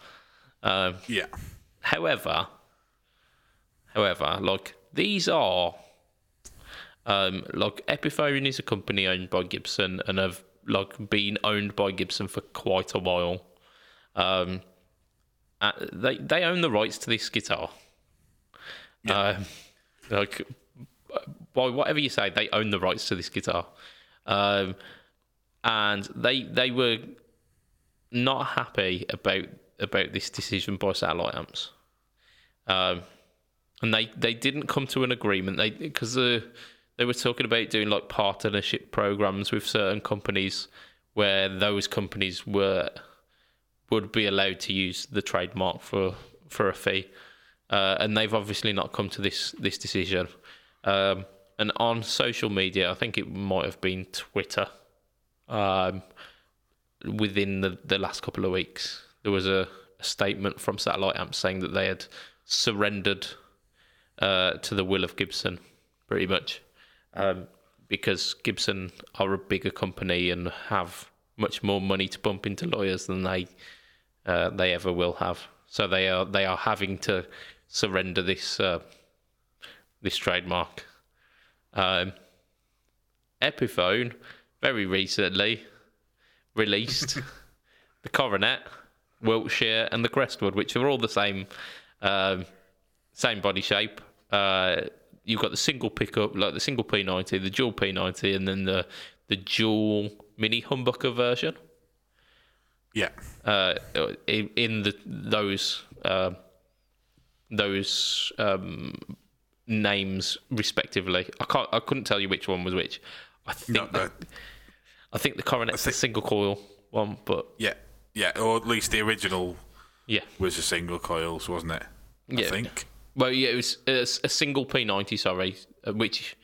Um, Yeah. However, however, like these are um, like Epiphone is a company owned by Gibson and have like been owned by Gibson for quite a while. Um, uh, they they own the rights to this guitar. Um, like by whatever you say, they own the rights to this guitar, um, and they they were not happy about about this decision by satellite amps, um, and they they didn't come to an agreement. They because uh, they were talking about doing like partnership programs with certain companies where those companies were would be allowed to use the trademark for for a fee, uh, and they've obviously not come to this this decision. Um, and on social media, I think it might have been Twitter. Um, within the, the last couple of weeks, there was a, a statement from Satellite Amp saying that they had surrendered uh, to the will of Gibson, pretty much, um, because Gibson are a bigger company and have much more money to pump into lawyers than they uh, they ever will have. So they are they are having to surrender this uh, this trademark. Um, Epiphone very recently released the Coronet, Wiltshire, and the Crestwood, which are all the same um, same body shape. Uh, you've got the single pickup, like the single P90, the dual P90, and then the the dual mini humbucker version. Yeah. Uh, in, in the those uh, those um, names respectively. I can't. I couldn't tell you which one was which. I think. No, the, no. I think the Coronet's the single coil one, but Yeah. Yeah. Or at least the original yeah, was a single coils, wasn't it? I Yeah. think. Well, yeah, it was a, a single P90. Sorry, uh, which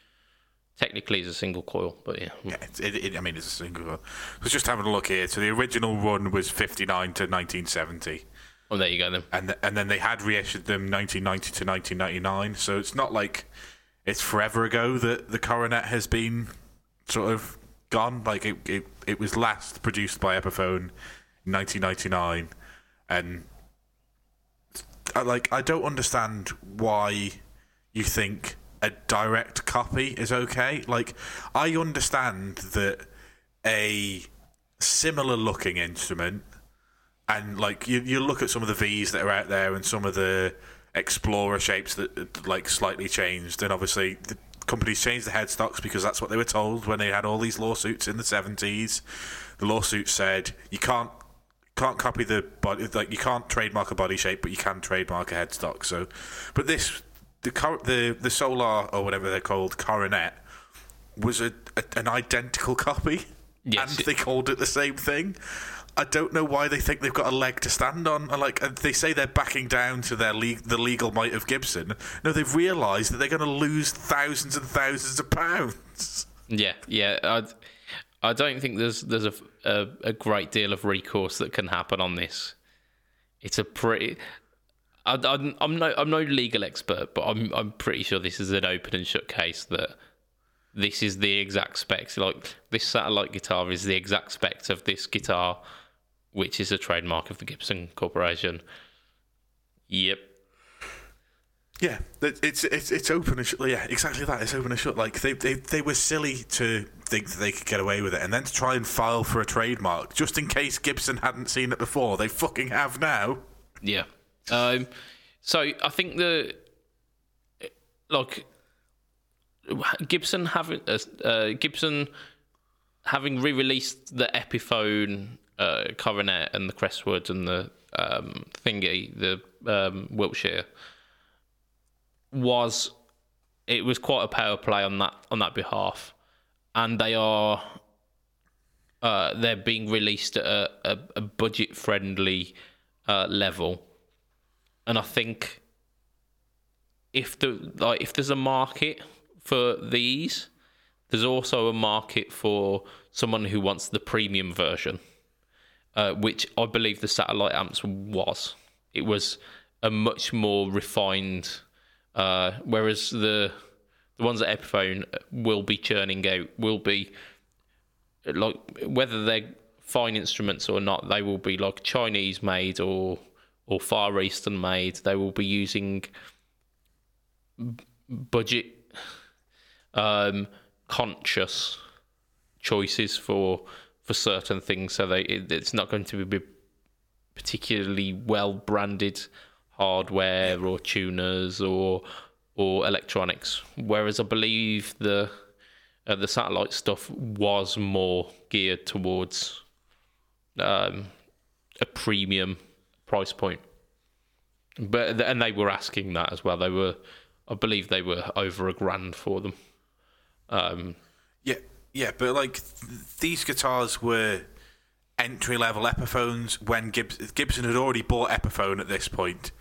technically is a single coil, but yeah, Yeah, it, it, I mean, it's a single. coil. I was just having a look here. So the original run was 59 to 1970. well, there you go then. and th- and then they had reissued them 1990 to 1999. So it's not like it's forever ago that the Coronet has been sort of gone. Like it, it, it was last produced by Epiphone in 1999, and I, like I don't understand why you think a direct copy is okay. Like I understand that a similar looking instrument and like you, you look at some of the V's that are out there and some of the Explorer shapes that like slightly changed, and obviously the companies changed the headstocks because that's what they were told when they had all these lawsuits in the seventies. The lawsuit said you can't can't copy the body like you can't trademark a body shape, but you can trademark a headstock. So, but this the the the Solar or whatever they're called Coronet was a, a an identical copy, Yes. and they called it the same thing. I don't know why they think they've got a leg to stand on. I Like they say they're backing down to their le- the legal might of Gibson. No, they've realised that they're going to lose thousands and thousands of pounds. Yeah, yeah. I, I don't think there's there's a, a a great deal of recourse that can happen on this. It's a pretty. I, I'm, I'm no I'm no legal expert, but I'm I'm pretty sure this is an open and shut case that this is the exact specs. Like this satellite guitar is the exact specs of this guitar, which is a trademark of the Gibson Corporation. Yep. Yeah, it's it's it's open and shut. Yeah, exactly that. It's open and shut. Like they they they were silly to think that they could get away with it, and then to try and file for a trademark just in case Gibson hadn't seen it before. They fucking have now. Yeah. Um, so I think the like Gibson having uh, uh, Gibson having re-released the Epiphone uh, Coronet and the Crestwood and the um, thingy, the um, Wiltshire was it was quite a power play on that on that behalf, and they are uh, they're being released at a, a, a budget friendly uh, level, and I think if the like if there's a market for these, there's also a market for someone who wants the premium version, uh, which I believe the satellite amps was. It was a much more refined, uh, whereas the the ones at Epiphone will be churning out, will be like whether they're fine instruments or not, they will be like Chinese made or or Far Eastern made. They will be using budget um, conscious choices for for certain things, so they it, it's not going to be particularly well branded hardware or tuners or or electronics. Whereas I believe the uh, the satellite stuff was more geared towards um, a premium price point. But and they were asking that as well. They were, I believe, they were over a grand for them. Um, Yeah, yeah, but like th- these guitars were entry level Epiphones when Gibson, Gibson had already bought Epiphone at this point,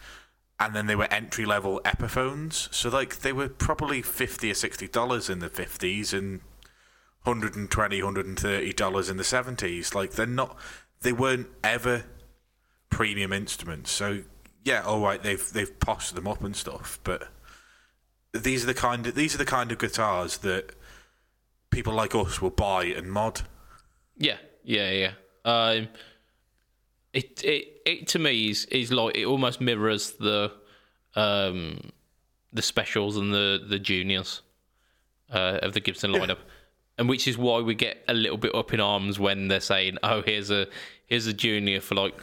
and then they were entry level Epiphones. So like they were probably fifty or sixty dollars in the fifties and 120 130 dollars in the 70s like they're not they weren't ever premium instruments so yeah all right they've they've poshed them up and stuff but these are the kind of these are the kind of guitars that people like us will buy and mod. Yeah, yeah, yeah. Um, it it it to me is is like it almost mirrors the um the specials and the the juniors uh, of the Gibson lineup, and which is why we get a little bit up in arms when they're saying, "Oh, here's a here's a junior for like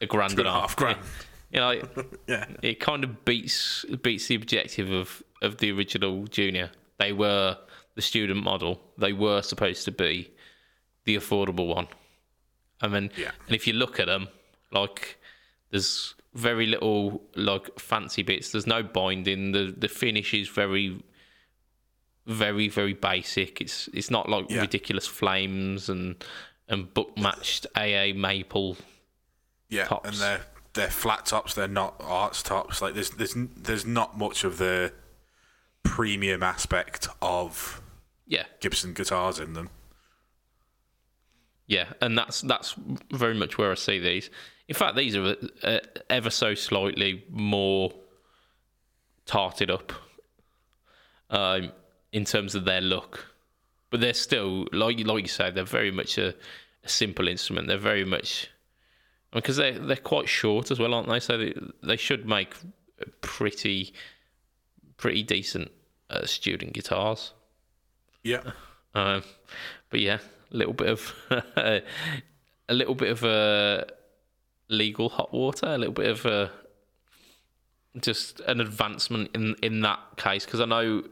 a grand and a a half." half grand. You know, Yeah. it kind of beats beats the objective of of the original junior. They were the student model. They were supposed to be the affordable one. I mean, Yeah. and if you look at them, like there's very little like fancy bits. There's no binding. The the finish is very, very very basic. It's it's not like Yeah. ridiculous flames and and book matched AA maple. Yeah, Tops. and they're they're flat tops. They're not arts tops. Like there's there's there's not much of the premium aspect of Yeah, Gibson guitars in them. Yeah, and that's that's very much where I see these. In fact, these are uh, ever so slightly more tarted up um, in terms of their look, but they're still like like you say, they're very much a, a simple instrument. They're very much because they they're quite short as well, aren't they? So they, they should make pretty pretty decent uh, student guitars. Yeah, Um, but yeah, little bit of a little bit of uh, legal hot water, a little bit of uh, just an advancement in in that case because I know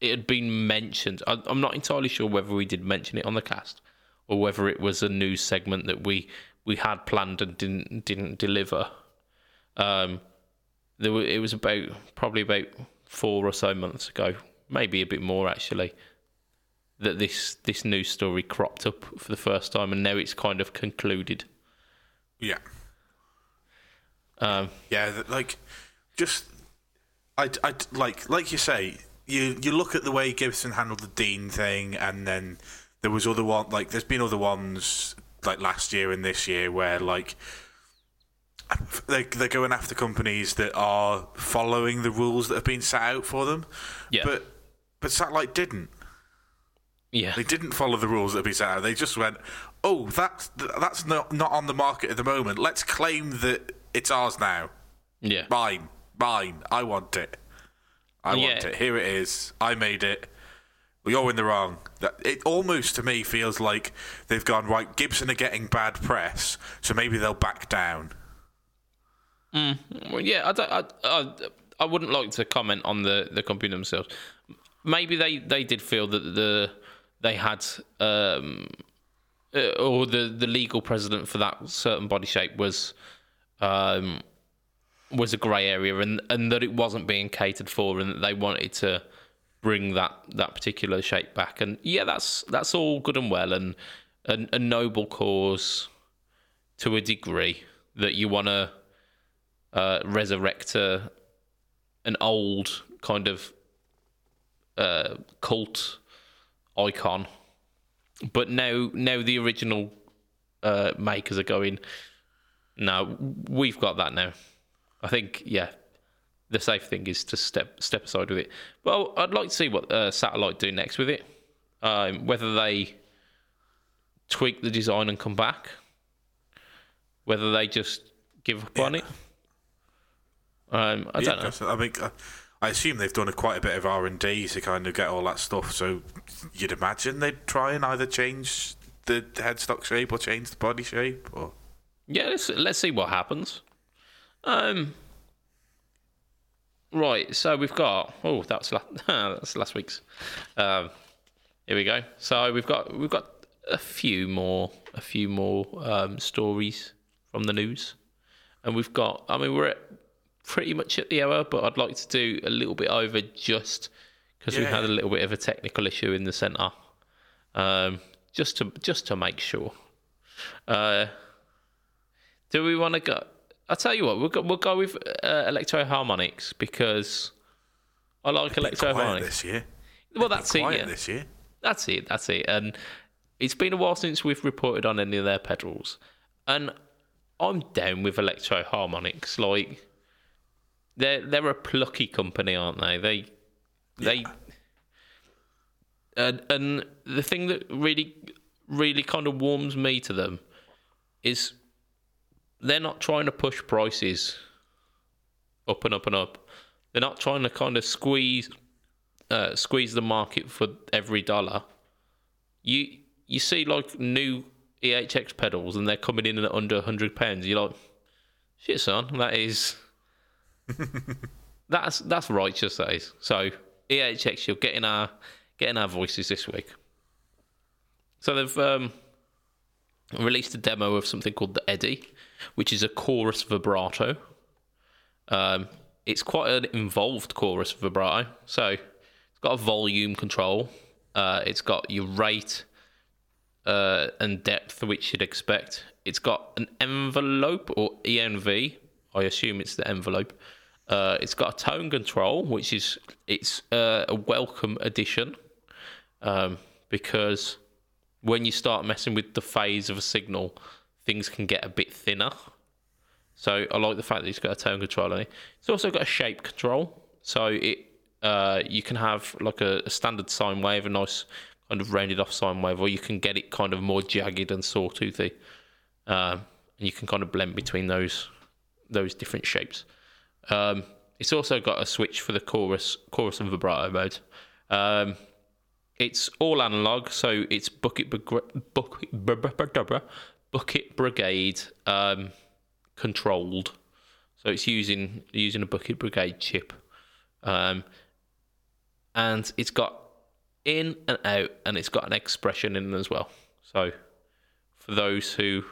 it had been mentioned. I, I'm not entirely sure whether we did mention it on the cast or whether it was a news segment that we we had planned and didn't didn't deliver. Um, there were, it was about probably about four or so months ago, maybe a bit more actually that this this news story cropped up for the first time, and now it's kind of concluded. yeah, Um, yeah. Like just I I like like you say. You you look at the way Gibson handled the Dean thing, and then there was other one like there's been other ones like last year and this year where like they they're going after companies that are following the rules that have been set out for them. Yeah. But but Satellite didn't. Yeah. They didn't follow the rules that been set out. They just went, "Oh, that's that's not not on the market at the moment. Let's claim that it's ours now. Yeah. Mine, mine. I want it. I want it. Here it is. I made it. Well, you're in the wrong. That it almost to me feels like they've gone right. Gibson are getting bad press, so maybe they'll back down. Mm. Well, yeah, I, don't, I, I, I wouldn't like to comment on the, the company themselves. Maybe they, they did feel that the they had um, uh, or the, the legal precedent for that certain body shape was um, was a grey area and, and that it wasn't being catered for and that they wanted to bring that, that particular shape back. And yeah, that's that's all good and well and a, noble cause to a degree that you want to uh, resurrect a, an old kind of uh, cult icon. But now, now the original uh, makers are going. No, we've got that now. I think, yeah, the safe thing is to step step aside with it. Well, I'd like to see what uh, Satellite do next with it. Um, whether they tweak the design and come back, whether they just give up on it. Um, I don't know. I mean, I- I assume they've done a quite a bit of R and D to kind of get all that stuff. So you'd imagine they'd try and either change the headstock shape or change the body shape. Or Yeah, let's let's see what happens. Um, right. So we've got. Oh, that's la- that's last week's. Um, here we go. So we've got we've got a few more a few more um, stories from the news, and we've got. I mean, we're at pretty much at the hour, but I'd like to do a little bit over just because we had a little bit of a technical issue in the centre. Um, just to just to make sure. Uh, do we want to go? I'll tell you what, we'll go, we'll go with uh, Electro-Harmonix because I like Electro-Harmonix. this year. Well, that's it. Yeah. this year. That's it. That's it. And it's been a while since we've reported on any of their pedals, and I'm down with Electro-Harmonix. Like they're they're a plucky company, aren't they? They they and and the thing that really really kind of warms me to them is they're not trying to push prices up and up and up. They're not trying to kind of squeeze uh, squeeze the market for every dollar. You you see like new EHX pedals and they're coming in at under hundred pounds. You're like, shit, son, that is that's that's righteous. That is. So EHX, you're getting our getting our voices this week. So they've um, released a demo of something called the Eddy, which is a chorus vibrato. Um, it's quite an involved chorus vibrato. So it's got a volume control. Uh, it's got your rate uh, and depth, which you'd expect. It's got an envelope or ENV. I assume it's the envelope. Uh, it's got a tone control, which is it's uh, a welcome addition um, because when you start messing with the phase of a signal, things can get a bit thinner. So I like the fact that it's got a tone control on it. It's also got a shape control, so it uh, you can have like a, a standard sine wave, a nice kind of rounded off sine wave, or you can get it kind of more jagged and sawtoothy, um, and you can kind of blend between those those different shapes. Um, it's also got a switch for the chorus, chorus and vibrato mode. Um, it's all analog, so it's bucket bucket, bucket brigade um, controlled. So it's using using a bucket brigade chip, um, and it's got in and out, and it's got an expression in as well. So for those who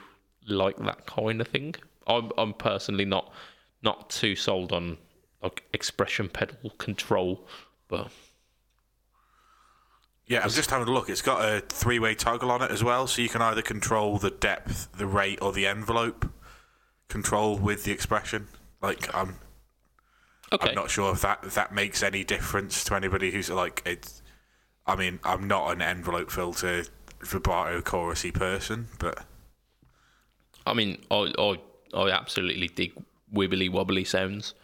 like that kind of thing, I'm I'm personally not not too sold on like expression pedal control, but Yeah, I'm just having a look. It's got a three-way toggle on it as well, so you can either control the depth, the rate, or the envelope control with the expression. Like I'm, okay. I'm not sure if that if that makes any difference to anybody who's like it's. I mean, I'm not an envelope filter vibrato chorusy person, but I mean, I I, I absolutely dig wibbly wobbly sounds.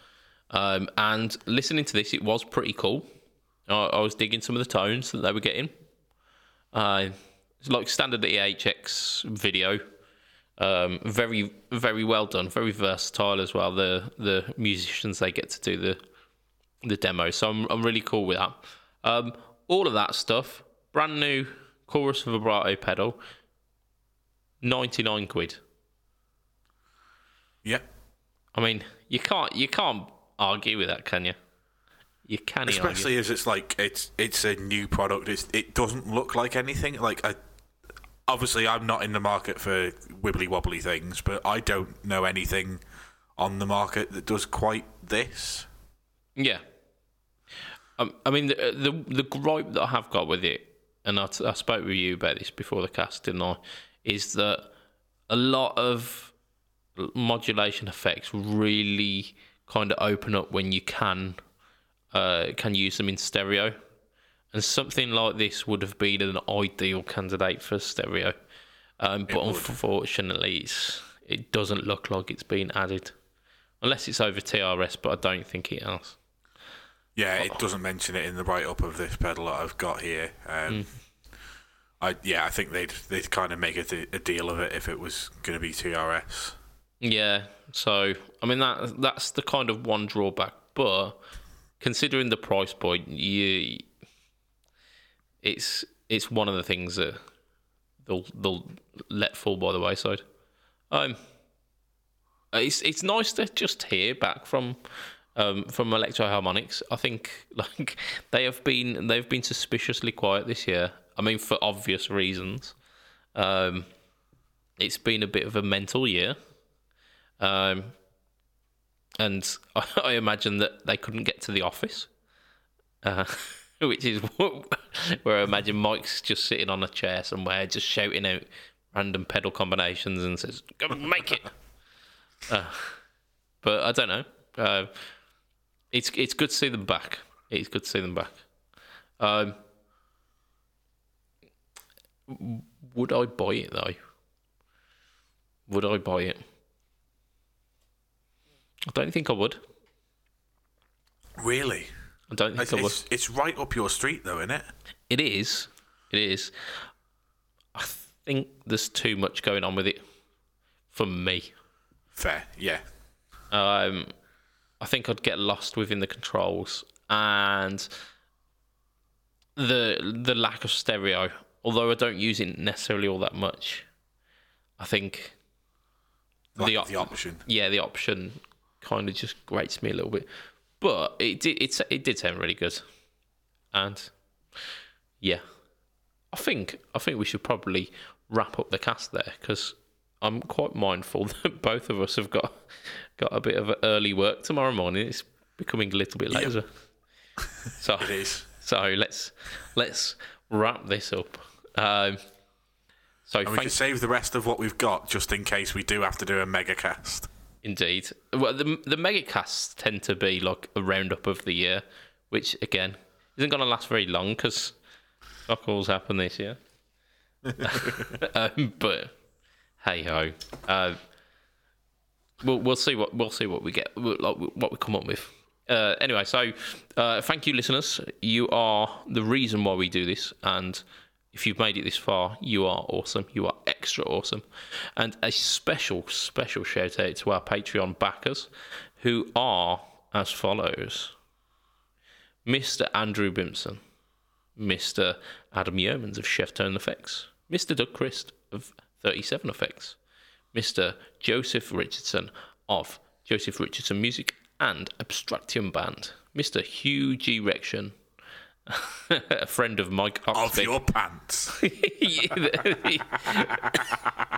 Um, and listening to this, it was pretty cool. I, I was digging some of the tones that they were getting. Uh, it's like standard EHX video. Um, very very well done, very versatile as well. The the musicians they get to do the the demo, so I'm I'm really cool with that. Um, all of that stuff, brand new chorus vibrato pedal, ninety nine quid. Yeah. I mean, you can't you can't argue with that, can you? You can't argue. Especially as it's like it's it's a new product. It's, it doesn't look like anything. Like I, obviously, I'm not in the market for wibbly wobbly things, but I don't know anything on the market that does quite this. Yeah. Um, I mean, the, the the gripe that I have got with it, and I, I spoke with you about this before the cast, didn't I? Is that a lot of modulation effects really kind of open up when you can uh, can use them in stereo, and something like this would have been an ideal candidate for stereo. Um, but would. unfortunately, it's, it doesn't look like it's been added, unless it's over TRS. But I don't think it has. Yeah, it doesn't mention it in the write up of this pedal that I've got here. Um, I yeah, I think they'd they'd kind of make a, de- a deal of it if it was going to be TRS. Yeah, so I mean that that's the kind of one drawback, but considering the price point, you it's it's one of the things that they'll they'll let fall by the wayside. Um, it's it's nice to just hear back from um, from Electro-Harmonix. I think like they have been they've been suspiciously quiet this year. I mean, for obvious reasons. Um, it's been a bit of a mental year. Um, and I, imagine that they couldn't get to the office, uh, which is where I imagine Mike's just sitting on a chair somewhere, just shouting out random pedal combinations and says, "Go make it." Uh, but I don't know. Uh, it's it's good to see them back. It's good to see them back. Um, would I buy it though? Would I buy it? I don't think I would. Really? I don't think It's, I would. it's, it's right up your street, though, isn't it? It is. It is. I think there's too much going on with it for me. Fair, yeah. Um, I think I'd get lost within the controls and the the lack of stereo. Although I don't use it necessarily all that much, I think the the, option. yeah, the option kind of just grates me a little bit. But it did it, it did sound really good, and yeah, I think I think we should probably wrap up the cast there because I'm quite mindful that both of us have got got a bit of early work tomorrow morning. It's becoming a little bit later, so It is. so let's let's wrap this up. Um, so And we can save the rest of what we've got just in case we do have to do a mega cast. Indeed. Well, the the megacasts tend to be like a roundup of the year, which again isn't going to last very long because fuck all's happened this year. um, but hey ho, uh, we'll we'll see what we'll see what we get, like what we come up with. Uh, anyway, so uh, thank you, listeners. You are the reason why we do this, and if you've made it this far, you are awesome. You are extra awesome. And a special, special shout out to our Patreon backers, who are as follows Mr. Andrew Bimson, Mr. Adam Yeomans of Chef Tone Effects, Mr. Doug Christ of 37 Effects, Mr. Joseph Richardson of Joseph Richardson Music and Abstraction Band, Mr. Hugh G. Rection, a friend of Mike Of your pants.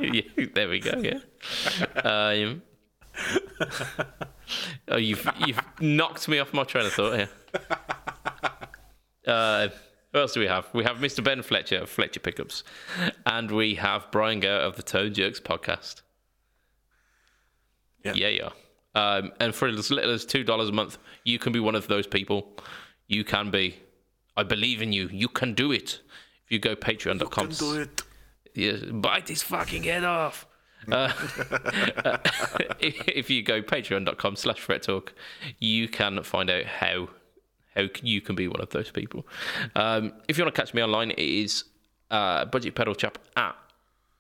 Yeah, there we go. Yeah. Um, oh, you've you've knocked me off my train of thought here. Uh, who else do we have? We have Mr. Ben Fletcher of Fletcher Pickups, and we have Brian Gower of the Toe Jerks podcast. Yeah. Yeah, yeah. Um, and for as little as two dollars a month, you can be one of those people. You can be. I believe in you. You can do it. If you go patreon.com. Can do it. Yeah, bite his fucking head off. Uh, if you go patreon.com slash fret talk, you can find out how how you can be one of those people. Um, if you want to catch me online, it is uh, Budget Pedal Chap at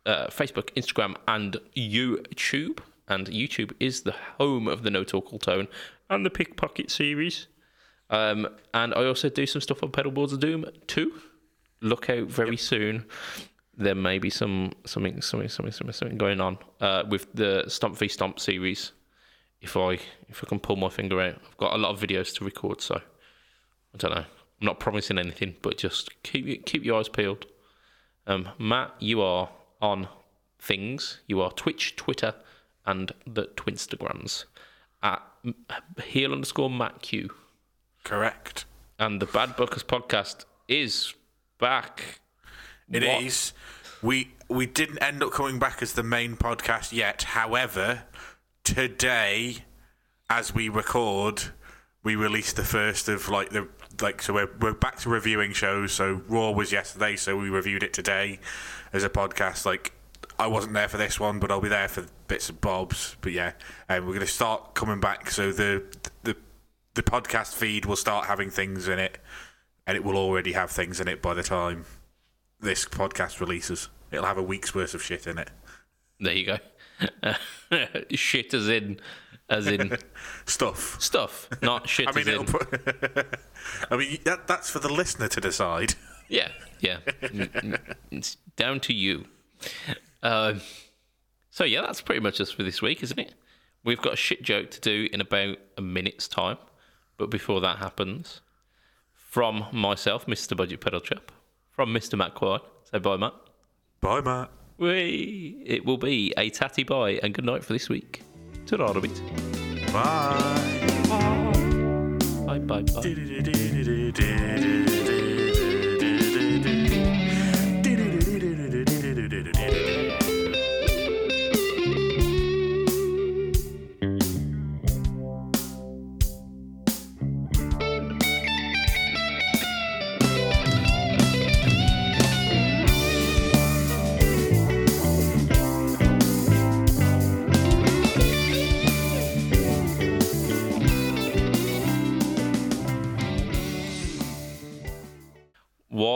uh, Facebook, Instagram, and YouTube. And YouTube is the home of the No Talk All Tone and the Pickpocket series. Um, and I also do some stuff on Pedalboards of Doom too. Look out very soon. There may be some something something something something, something going on uh, with the Stomp v Stomp series. If I if I can pull my finger out, I've got a lot of videos to record, so I don't know. I'm not promising anything, but just keep keep your eyes peeled. Um, Matt, you are on things. You are Twitch, Twitter, and the Twinstagrams at heel underscore Matt Q. Correct. And the Bad Bookers podcast is back. It is. What? We we didn't end up coming back as the main podcast yet. However, today, as we record, we released the first of like the like so we're we're back to reviewing shows. So Raw was yesterday, so we reviewed it today as a podcast. Like I wasn't there for this one, but I'll be there for bits and bobs. But yeah, and um, we're going to start coming back. So the the the podcast feed will start having things in it, and it will already have things in it by the time this podcast releases. It'll have a week's worth of shit in it. There you go. shit as in as in stuff. Stuff, not shit I mean, as in. Put, I mean, that, that's for the listener to decide. Yeah, yeah. it's down to you. Um, so yeah, that's pretty much us for this week, isn't it? We've got a shit joke to do in about a minute's time, but before that happens, from myself, Mr. Budget Pedal Chap, from Mr. Matt Quine. Say bye, Matt. Bye, Matt. We. It will be a tatty bye and good night for this week. Ta-ra, bit. Bye bye. Bye, bye, bye.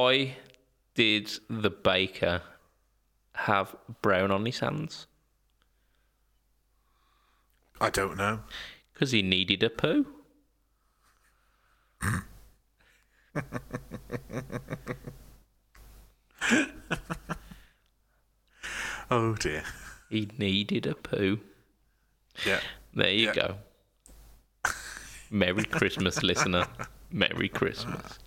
Why did the baker have brown on his hands? I don't know. Because he needed a poo. oh dear. He needed a poo. Yeah. There you Yeah. go. Merry Christmas, listener. Merry Christmas.